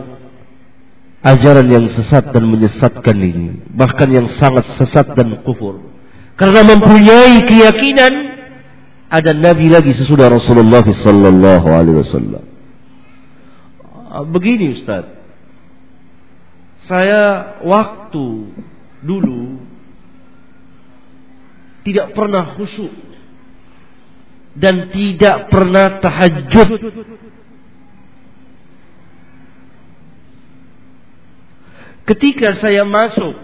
ajaran yang sesat dan menyesatkan ini? Bahkan yang sangat sesat dan kufur. Karena mempunyai keyakinan ada nabi lagi sesudah Rasulullah sallallahu alaihi wasallam. Ah, begini Ustaz. Saya waktu dulu tidak pernah khusyuk dan tidak pernah tahajud. Ketika saya masuk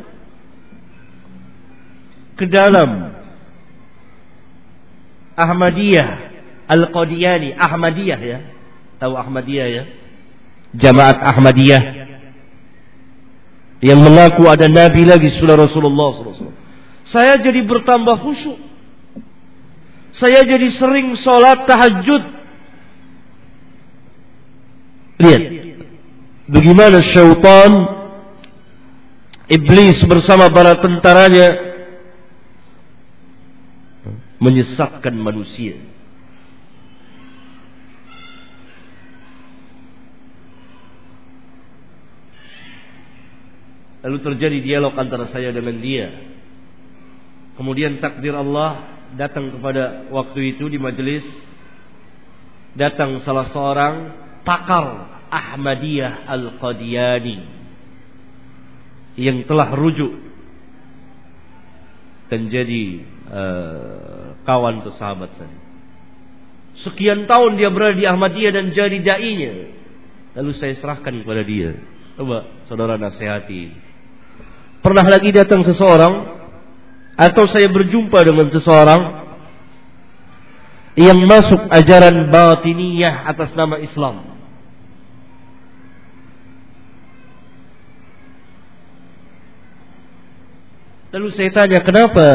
ke dalam Ahmadiyah Al-Qadiani, Ahmadiyah ya. Tahu Ahmadiyah ya? Jamaat Ahmadiyah yang mengaku ada nabi lagi sudah Rasulullah SAW. Saya jadi bertambah khusyuk. Saya jadi sering sholat tahajud. Lihat. Bagaimana syaitan iblis bersama para tentaranya menyesatkan manusia. Lalu terjadi dialog antara saya dengan dia. Kemudian takdir Allah datang kepada waktu itu di majelis datang salah seorang pakar Ahmadiyah Al-Qadiani yang telah rujuk dan jadi uh, kawan atau sahabat saya. Sekian tahun dia berada di Ahmadiyah dan jadi dai-nya. Lalu saya serahkan kepada dia. Coba saudara nasihati. Pernah lagi datang seseorang atau saya berjumpa dengan seseorang yang masuk ajaran batiniyah atas nama Islam. Lalu saya tanya kenapa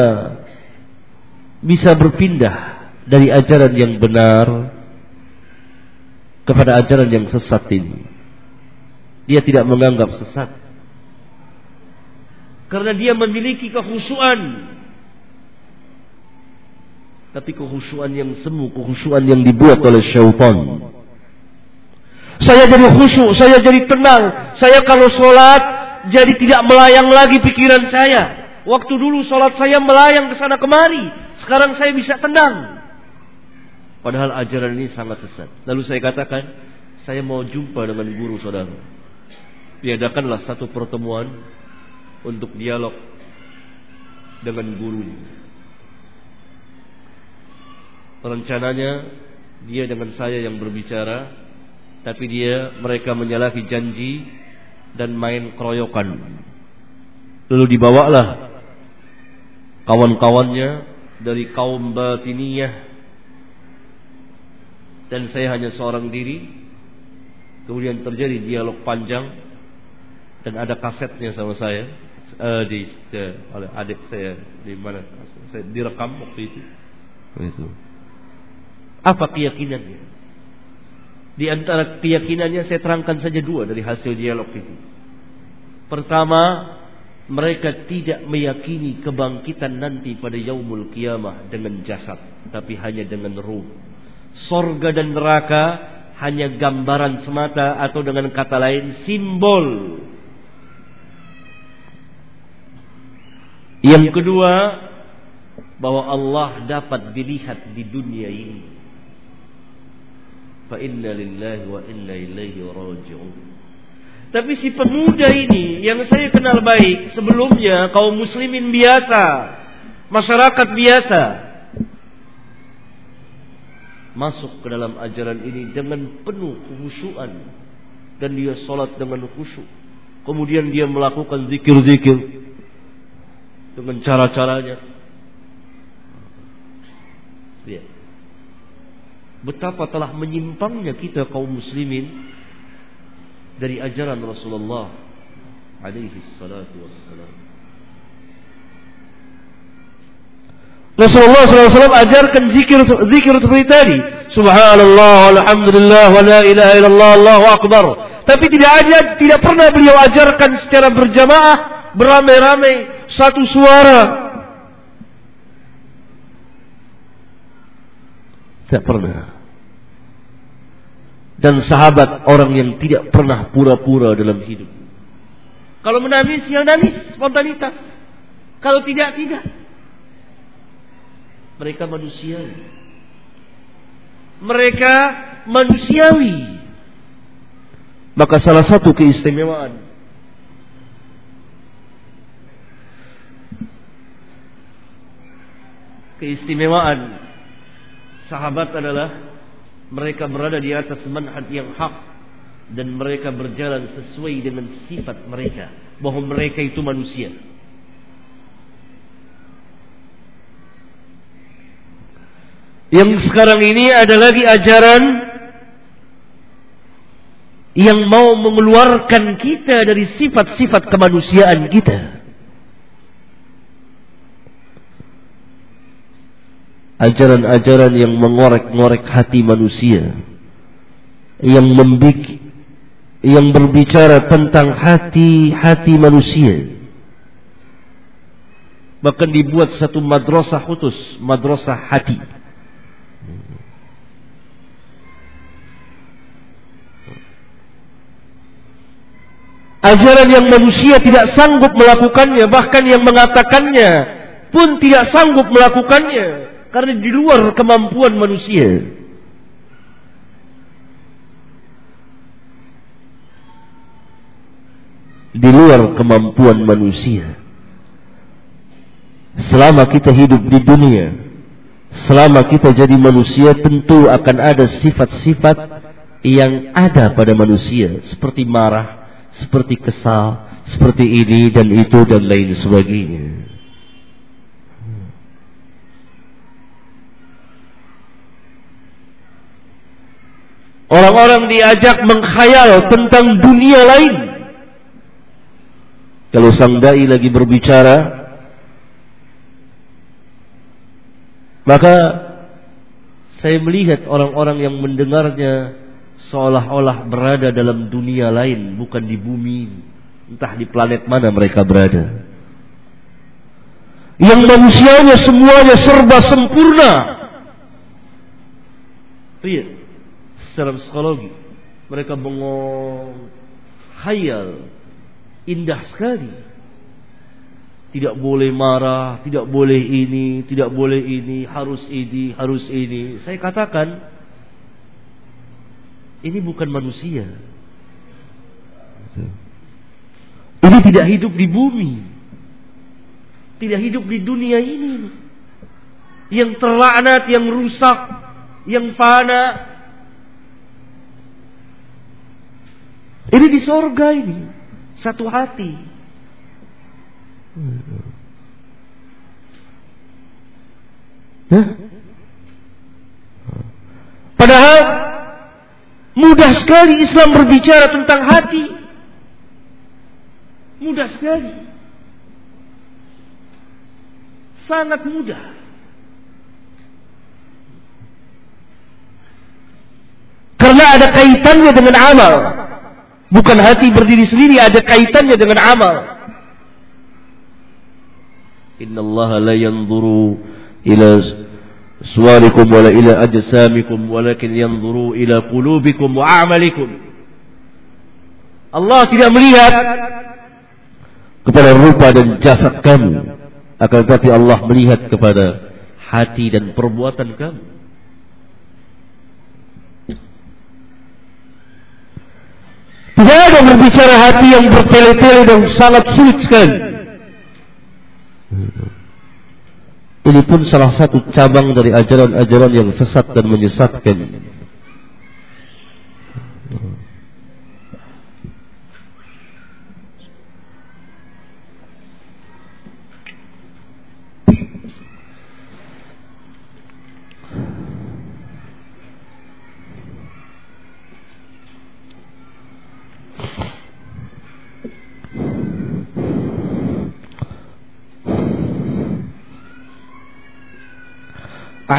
bisa berpindah dari ajaran yang benar kepada ajaran yang sesat ini. Dia tidak menganggap sesat. Karena dia memiliki kehusuan. Tapi kehusuan yang semu, kehusuan yang dibuat oleh syaitan. Saya jadi khusyuk, saya jadi tenang. Saya kalau sholat, jadi tidak melayang lagi pikiran saya. Waktu dulu sholat saya melayang ke sana kemari. Sekarang saya bisa tenang. Padahal ajaran ini sangat sesat. Lalu saya katakan, saya mau jumpa dengan guru saudara. Tiadakanlah satu pertemuan untuk dialog dengan guru. Rencananya dia dengan saya yang berbicara, tapi dia mereka menyalahi janji dan main keroyokan. Lalu dibawalah kawan-kawannya dari kaum batiniyah dan saya hanya seorang diri. Kemudian terjadi dialog panjang dan ada kasetnya sama saya uh, di uh, oleh adik saya di mana saya direkam waktu itu. Itu. Apa keyakinannya? Di antara keyakinannya saya terangkan saja dua dari hasil dialog itu. Pertama, mereka tidak meyakini kebangkitan nanti pada yaumul kiamah dengan jasad, tapi hanya dengan ruh. Sorga dan neraka hanya gambaran semata atau dengan kata lain simbol Yang kedua, bahwa Allah dapat dilihat di dunia ini. Fa inna lillahi wa inna ilaihi raji'un. Tapi si pemuda ini yang saya kenal baik sebelumnya kaum muslimin biasa, masyarakat biasa masuk ke dalam ajaran ini dengan penuh khusyuan dan dia salat dengan khusyuk. Kemudian dia melakukan zikir-zikir dengan cara-caranya. Lihat. Betapa telah menyimpangnya kita kaum muslimin dari ajaran Rasulullah alaihi salatu wassalam. Rasulullah SAW ajarkan zikir zikir seperti tadi. Subhanallah, alhamdulillah, wa la ilaha illallah, Allahu akbar. Tapi tidak ada, tidak pernah beliau ajarkan secara berjamaah, beramai-ramai, satu suara. Tidak pernah. Dan sahabat orang yang tidak pernah pura-pura dalam hidup. Kalau menangis, yang nangis spontanitas. Kalau tidak, tidak. Mereka manusiawi. Mereka manusiawi. Maka salah satu keistimewaan keistimewaan sahabat adalah mereka berada di atas manhaj yang hak dan mereka berjalan sesuai dengan sifat mereka bahwa mereka itu manusia. Yang sekarang ini ada lagi ajaran yang mau mengeluarkan kita dari sifat-sifat kemanusiaan kita. Ajaran-ajaran yang mengorek-ngorek hati manusia. Yang membik yang berbicara tentang hati-hati manusia. Bahkan dibuat satu madrasah khusus madrasah hati. Ajaran yang manusia tidak sanggup melakukannya bahkan yang mengatakannya pun tidak sanggup melakukannya karena di luar kemampuan manusia. Di luar kemampuan manusia. Selama kita hidup di dunia, selama kita jadi manusia tentu akan ada sifat-sifat yang ada pada manusia seperti marah, seperti kesal, seperti ini dan itu dan lain sebagainya. Orang-orang diajak mengkhayal tentang dunia lain. Kalau sang dai lagi berbicara, maka saya melihat orang-orang yang mendengarnya seolah-olah berada dalam dunia lain, bukan di bumi, entah di planet mana mereka berada. Yang manusianya semuanya serba sempurna. Iya dalam psikologi. Mereka bengong, hayal, indah sekali. Tidak boleh marah, tidak boleh ini, tidak boleh ini, harus ini, harus ini. Saya katakan, ini bukan manusia. Ini tidak hidup di bumi. Tidak hidup di dunia ini. Yang terlaknat, yang rusak, yang fana, Ini di sorga ini. Satu hati. Padahal mudah sekali Islam berbicara tentang hati. Mudah sekali. Sangat mudah. Karena ada kaitannya dengan amal. Bukan hati berdiri sendiri, ada kaitannya dengan amal. Inna Allah la yanzuru ila suwarikum wala ila ajsamikum walakin yanzuru ila qulubikum wa a'malikum. Allah tidak melihat kepada rupa dan jasad kamu, akan tetapi Allah melihat kepada hati dan perbuatan kamu. Tidak ada berbicara hati yang bertele-tele dan sangat sulit sekali. Ini pun salah satu cabang dari ajaran-ajaran yang sesat dan menyesatkan.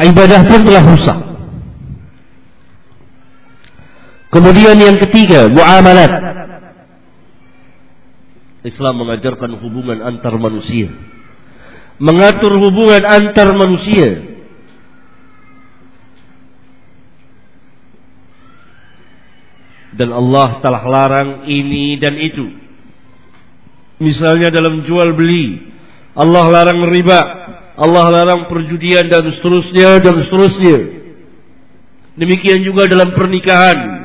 Ibadah pun telah rusak. Kemudian yang ketiga, muamalat. Islam mengajarkan hubungan antar manusia. Mengatur hubungan antar manusia. Dan Allah telah larang ini dan itu. Misalnya dalam jual beli. Allah larang riba. Allah larang perjudian dan seterusnya dan seterusnya. Demikian juga dalam pernikahan.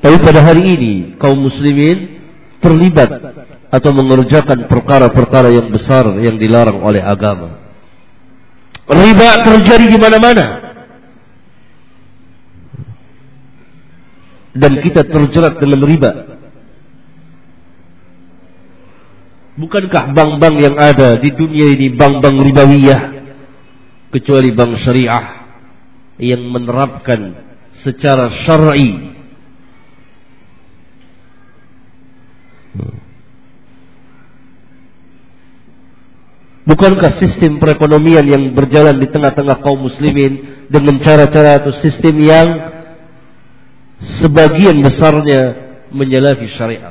Tapi pada hari ini kaum muslimin terlibat atau mengerjakan perkara-perkara yang besar yang dilarang oleh agama. Riba terjadi di mana-mana. Dan kita terjerat dalam riba. Bukankah bank-bank yang ada di dunia ini bank-bank ribawiyah kecuali bank syariah yang menerapkan secara syar'i Bukankah sistem perekonomian yang berjalan di tengah-tengah kaum muslimin dengan cara-cara atau sistem yang sebagian besarnya menyalahi syariat,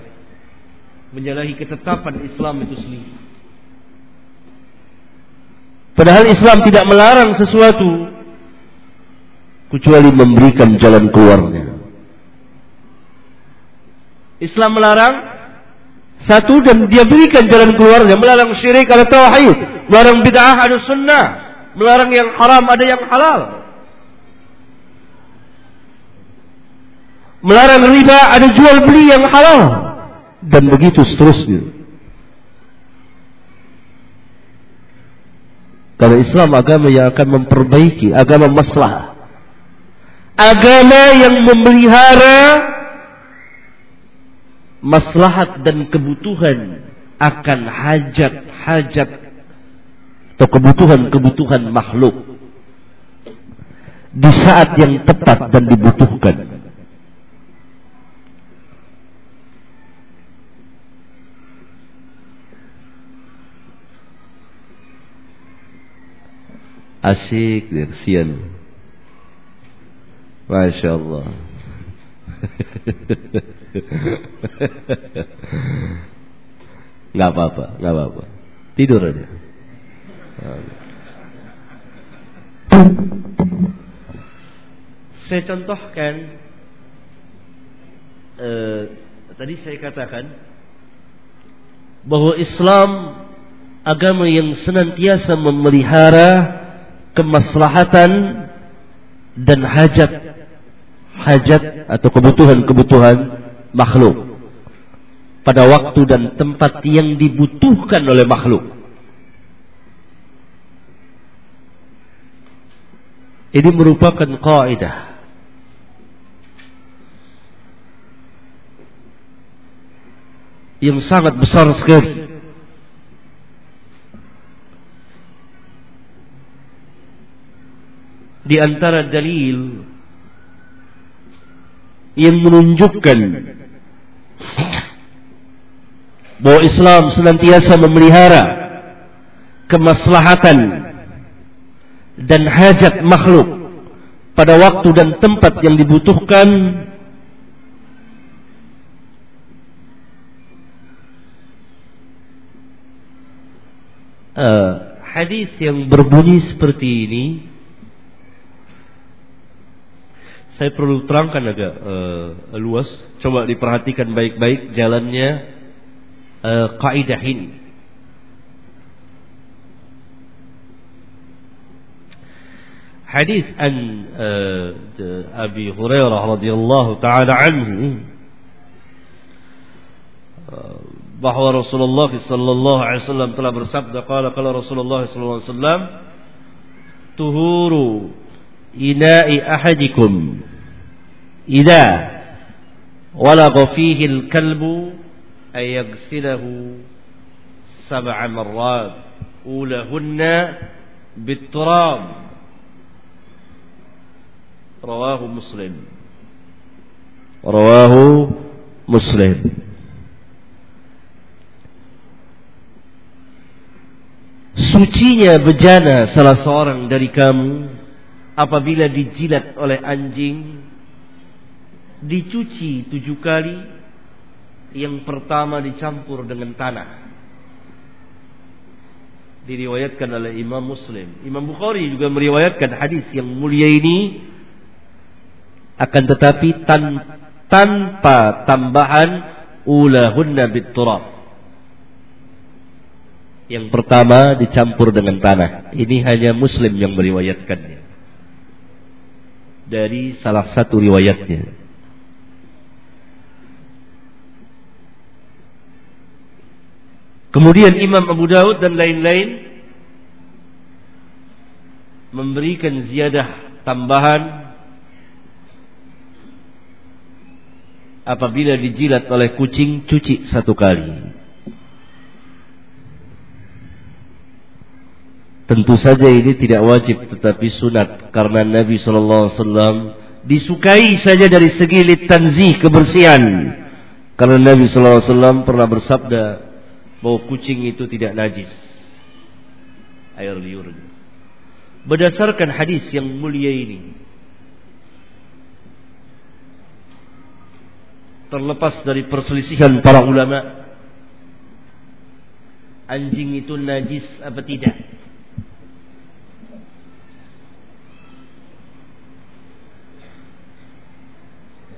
menyalahi ketetapan Islam itu sendiri. Padahal Islam tidak melarang sesuatu kecuali memberikan jalan keluarnya. Islam melarang satu dan dia berikan jalan keluarnya. Melarang syirik ada tauhid. Melarang bid'ah ada sunnah. Melarang yang haram ada yang halal. Melarang riba ada jual beli yang halal. Dan begitu seterusnya. Kalau Islam agama yang akan memperbaiki, agama masalah. Agama yang memelihara maslahat dan kebutuhan akan hajat-hajat atau kebutuhan-kebutuhan makhluk di saat yang tepat dan dibutuhkan. Asyik, kesian. Masya Allah. Nggak apa-apa, nggak apa-apa. Tidur aja. Saya contohkan eh, tadi saya katakan bahwa Islam agama yang senantiasa memelihara kemaslahatan dan hajat hajat atau kebutuhan-kebutuhan makhluk pada waktu dan tempat yang dibutuhkan oleh makhluk. Ini merupakan kaidah. Yang sangat besar sekali. Di antara dalil yang menunjukkan bahwa Islam senantiasa memelihara kemaslahatan dan hajat makhluk pada waktu dan tempat yang dibutuhkan uh, hadis yang berbunyi seperti ini saya perlu terangkan agak uh, luas. Coba diperhatikan baik-baik jalannya uh, kaidah ini. Hadis an uh, Abi Hurairah radhiyallahu taala anhu bahwa Rasulullah sallallahu alaihi wasallam telah bersabda qala qala Rasulullah sallallahu alaihi wasallam tuhuru إناء أحدكم. إذا ولغ فيه الكلب أن يغسله سبع مرات. أولهن بالتراب. رواه مسلم. رواه مسلم. Sucinya bejana salah seorang dari kamu. Apabila dijilat oleh anjing dicuci tujuh kali yang pertama dicampur dengan tanah. Diriwayatkan oleh Imam Muslim. Imam Bukhari juga meriwayatkan hadis yang mulia ini. Akan tetapi tan tanpa tambahan ulahunna biturab yang pertama dicampur dengan tanah. Ini hanya Muslim yang meriwayatkannya dari salah satu riwayatnya. Kemudian Imam Abu Daud dan lain-lain memberikan ziyadah tambahan apabila dijilat oleh kucing cuci satu kali. Tentu saja ini tidak wajib tetapi sunat karena Nabi sallallahu alaihi wasallam disukai saja dari segi litanzih kebersihan. Karena Nabi sallallahu alaihi wasallam pernah bersabda bahwa kucing itu tidak najis. Air liur. Berdasarkan hadis yang mulia ini terlepas dari perselisihan para ulama anjing itu najis apa tidak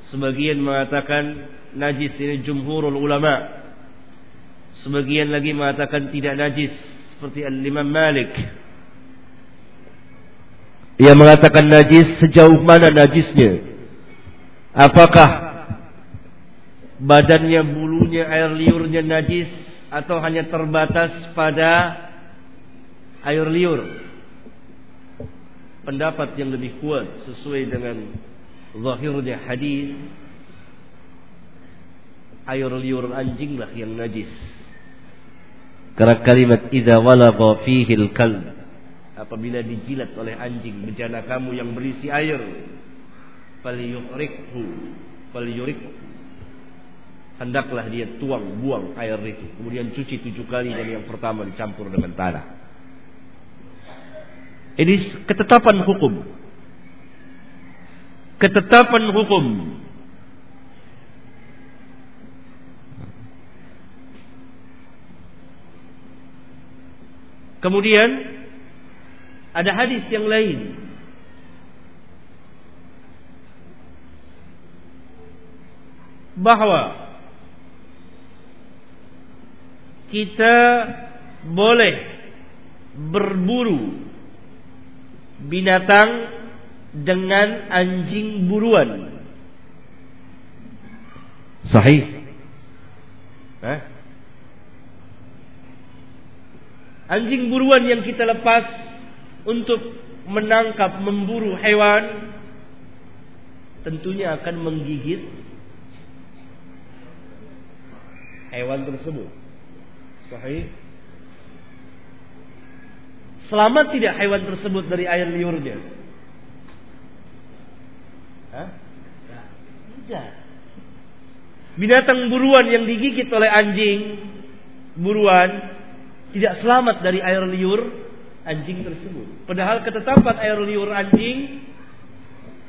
Sebagian mengatakan najis ini jumhurul ulama. Sebagian lagi mengatakan tidak najis seperti Al-Imam Malik. Ia mengatakan najis sejauh mana najisnya? Apakah badannya, bulunya, air liurnya najis atau hanya terbatas pada air liur? Pendapat yang lebih kuat sesuai dengan zahirnya hadis. Air liur anjing lah yang najis. Karena kalimat idza walagha fihi al-kalb apabila dijilat oleh anjing bejana kamu yang berisi air falyuhrikhu falyurik hendaklah dia tuang buang air itu. Kemudian cuci tujuh kali dan yang pertama dicampur dengan tanah. Ini ketetapan hukum ketetapan hukum. Kemudian ada hadis yang lain bahwa kita boleh berburu binatang dengan anjing buruan. Sahih. Eh? Anjing buruan yang kita lepas untuk menangkap, memburu hewan tentunya akan menggigit hewan tersebut. Sahih. Selamat tidak hewan tersebut dari air liurnya? Hah? Tidak. Binatang buruan yang digigit oleh anjing buruan tidak selamat dari air liur anjing tersebut. Padahal ketetapan air liur anjing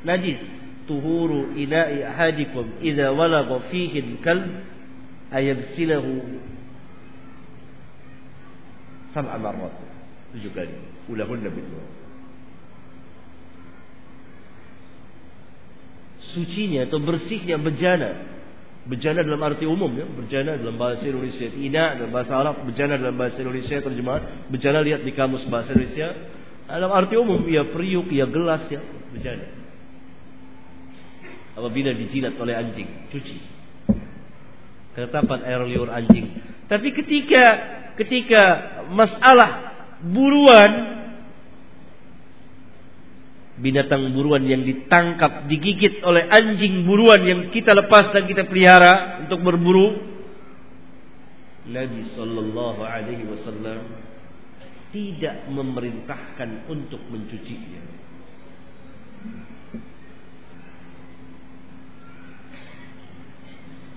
najis. Tuhuru ina'i ahadikum idza walagha fihi al-kalb ayabsilahu sab'a marrat. Tujuh kali. Ulahunna bidua. Sucinya atau bersihnya bejana. Bejana dalam arti umum ya, bejana dalam bahasa Indonesia, ina dalam bahasa Arab, bejana dalam bahasa Indonesia terjemahan, bejana lihat di kamus bahasa Indonesia. Dalam arti umum ya periuk, ya gelas ya, bejana. Apabila dijilat oleh anjing, cuci. Ketetapan air liur anjing. Tapi ketika ketika masalah buruan binatang buruan yang ditangkap, digigit oleh anjing buruan yang kita lepas dan kita pelihara untuk berburu. Nabi Sallallahu Alaihi Wasallam tidak memerintahkan untuk mencucinya.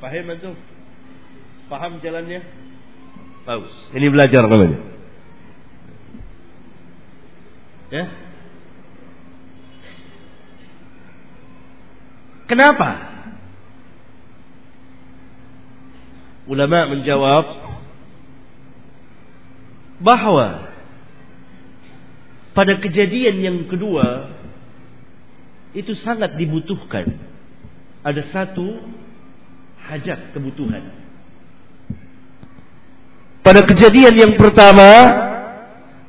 Paham itu? Paham jalannya? Bagus. Ini belajar namanya. Ya, Kenapa? Ulama menjawab bahwa pada kejadian yang kedua itu sangat dibutuhkan. Ada satu hajat kebutuhan. Pada kejadian yang pertama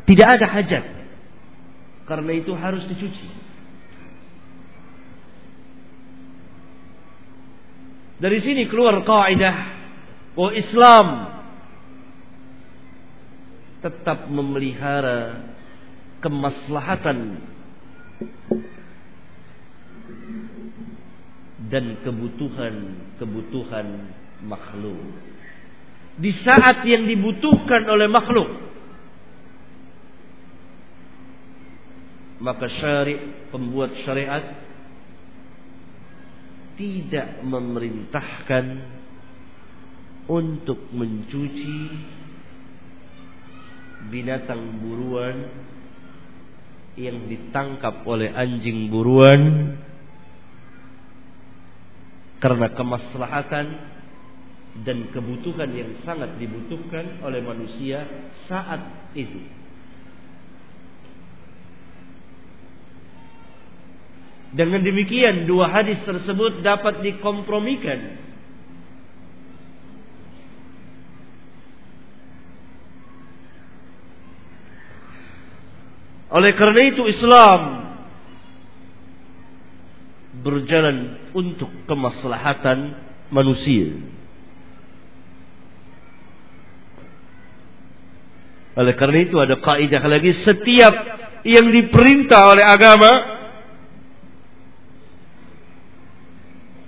tidak ada hajat. Karena itu harus dicuci. Dari sini keluar kaidah bahwa Islam tetap memelihara kemaslahatan dan kebutuhan-kebutuhan makhluk. Di saat yang dibutuhkan oleh makhluk. maka syari pembuat syariat tidak memerintahkan untuk mencuci binatang buruan yang ditangkap oleh anjing buruan karena kemaslahatan dan kebutuhan yang sangat dibutuhkan oleh manusia saat itu. Dengan demikian dua hadis tersebut dapat dikompromikan Oleh karena itu Islam berjalan untuk kemaslahatan manusia. Oleh karena itu ada kaidah lagi setiap yang diperintah oleh agama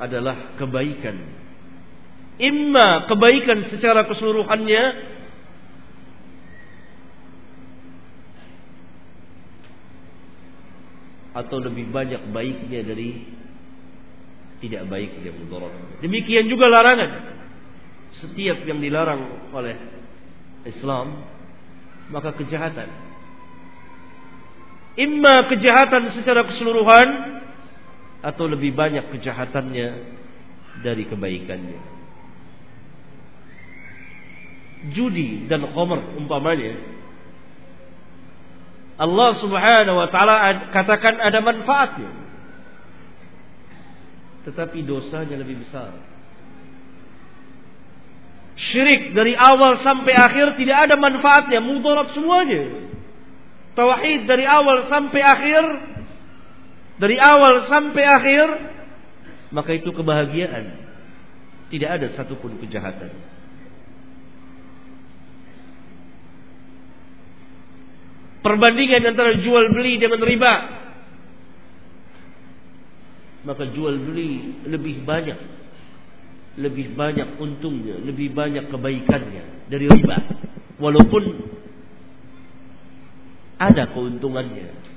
adalah kebaikan. Imma kebaikan secara keseluruhannya atau lebih banyak baiknya dari tidak baik yang mudarat. Demikian juga larangan. Setiap yang dilarang oleh Islam maka kejahatan. Imma kejahatan secara keseluruhan atau lebih banyak kejahatannya dari kebaikannya. Judi dan khamr umpamanya Allah Subhanahu wa taala katakan ada manfaatnya. Tetapi dosanya lebih besar. Syirik dari awal sampai akhir tidak ada manfaatnya, mudarat semuanya. Tauhid dari awal sampai akhir dari awal sampai akhir maka itu kebahagiaan. Tidak ada satupun kejahatan. Perbandingan antara jual beli dengan riba. Maka jual beli lebih banyak. Lebih banyak untungnya. Lebih banyak kebaikannya dari riba. Walaupun ada keuntungannya.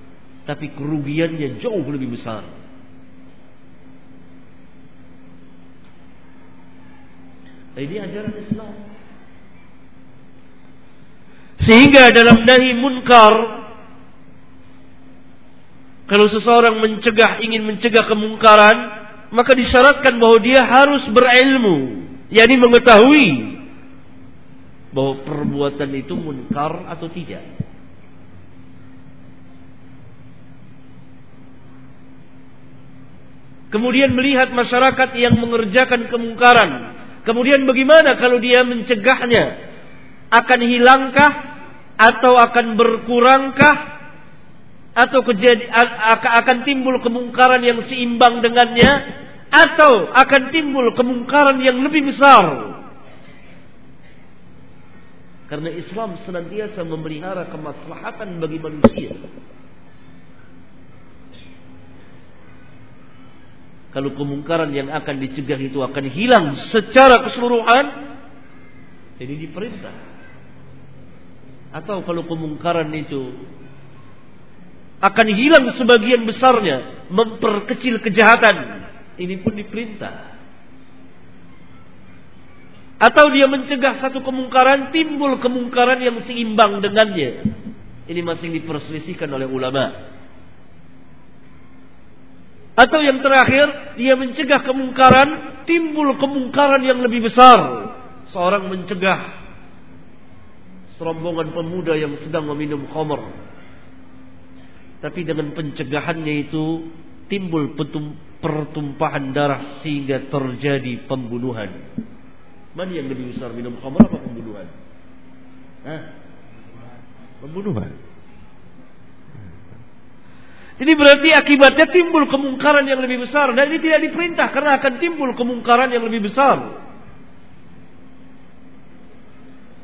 Tapi kerugiannya jauh lebih besar. Ini ajaran Islam. Sehingga dalam nahi munkar kalau seseorang mencegah ingin mencegah kemungkaran maka disyaratkan bahwa dia harus berilmu yakni mengetahui bahwa perbuatan itu munkar atau tidak. Kemudian melihat masyarakat yang mengerjakan kemungkaran. Kemudian bagaimana kalau dia mencegahnya? akan hilangkah? Atau akan berkurangkah? Atau akan timbul kemungkaran yang seimbang dengannya? Atau akan timbul kemungkaran yang lebih besar? Karena Islam senantiasa memelihara kemaslahatan bagi manusia kalau kemungkaran yang akan dicegah itu akan hilang secara keseluruhan jadi diperintah atau kalau kemungkaran itu akan hilang sebagian besarnya, memperkecil kejahatan, ini pun diperintah. Atau dia mencegah satu kemungkaran, timbul kemungkaran yang seimbang dengannya. Ini masih diperselisihkan oleh ulama. Atau yang terakhir, dia mencegah kemungkaran, timbul kemungkaran yang lebih besar. Seorang mencegah serombongan pemuda yang sedang meminum khamr. Tapi dengan pencegahannya itu timbul pertumpahan darah sehingga terjadi pembunuhan. Mana yang lebih besar minum khamr apa pembunuhan? Hah? Pembunuhan. Ini berarti akibatnya timbul kemungkaran yang lebih besar dan ini tidak diperintah karena akan timbul kemungkaran yang lebih besar.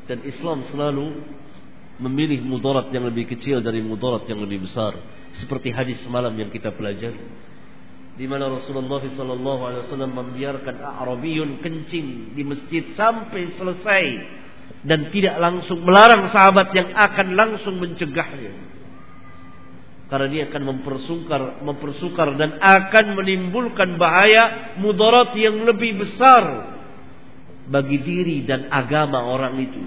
Dan Islam selalu memilih mudarat yang lebih kecil dari mudarat yang lebih besar. Seperti hadis semalam yang kita pelajari. Di mana Rasulullah SAW membiarkan Arabiyun kencing di masjid sampai selesai dan tidak langsung melarang sahabat yang akan langsung mencegahnya. Karena dia akan mempersukar mempersukar dan akan menimbulkan bahaya mudarat yang lebih besar bagi diri dan agama orang itu.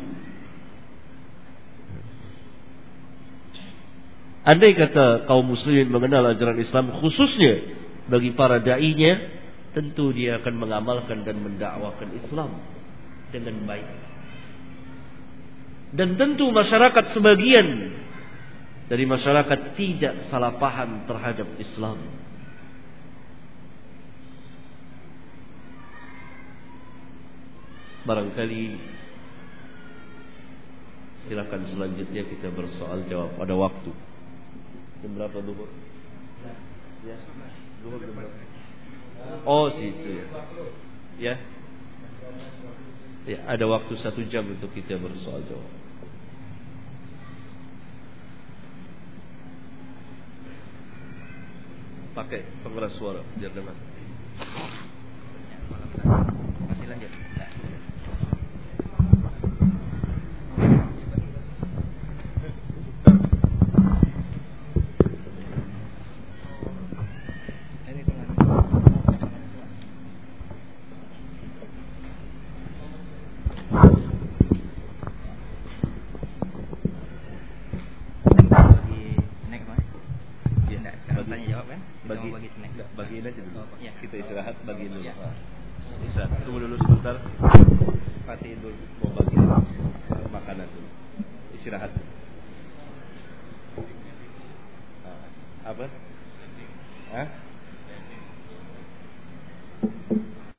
Andai kata kaum muslimin mengenal ajaran Islam khususnya bagi para dai-nya, tentu dia akan mengamalkan dan mendakwakan Islam dengan baik. Dan tentu masyarakat sebagian dari masyarakat tidak salah paham terhadap Islam. Barangkali silakan selanjutnya kita bersoal jawab pada waktu. Jam berapa duhur? Ya. Duhur jam berapa? Oh, situ ya. Ya. Ya, ada waktu satu jam untuk kita bersoal jawab. Pakai pengeras suara biar dengar.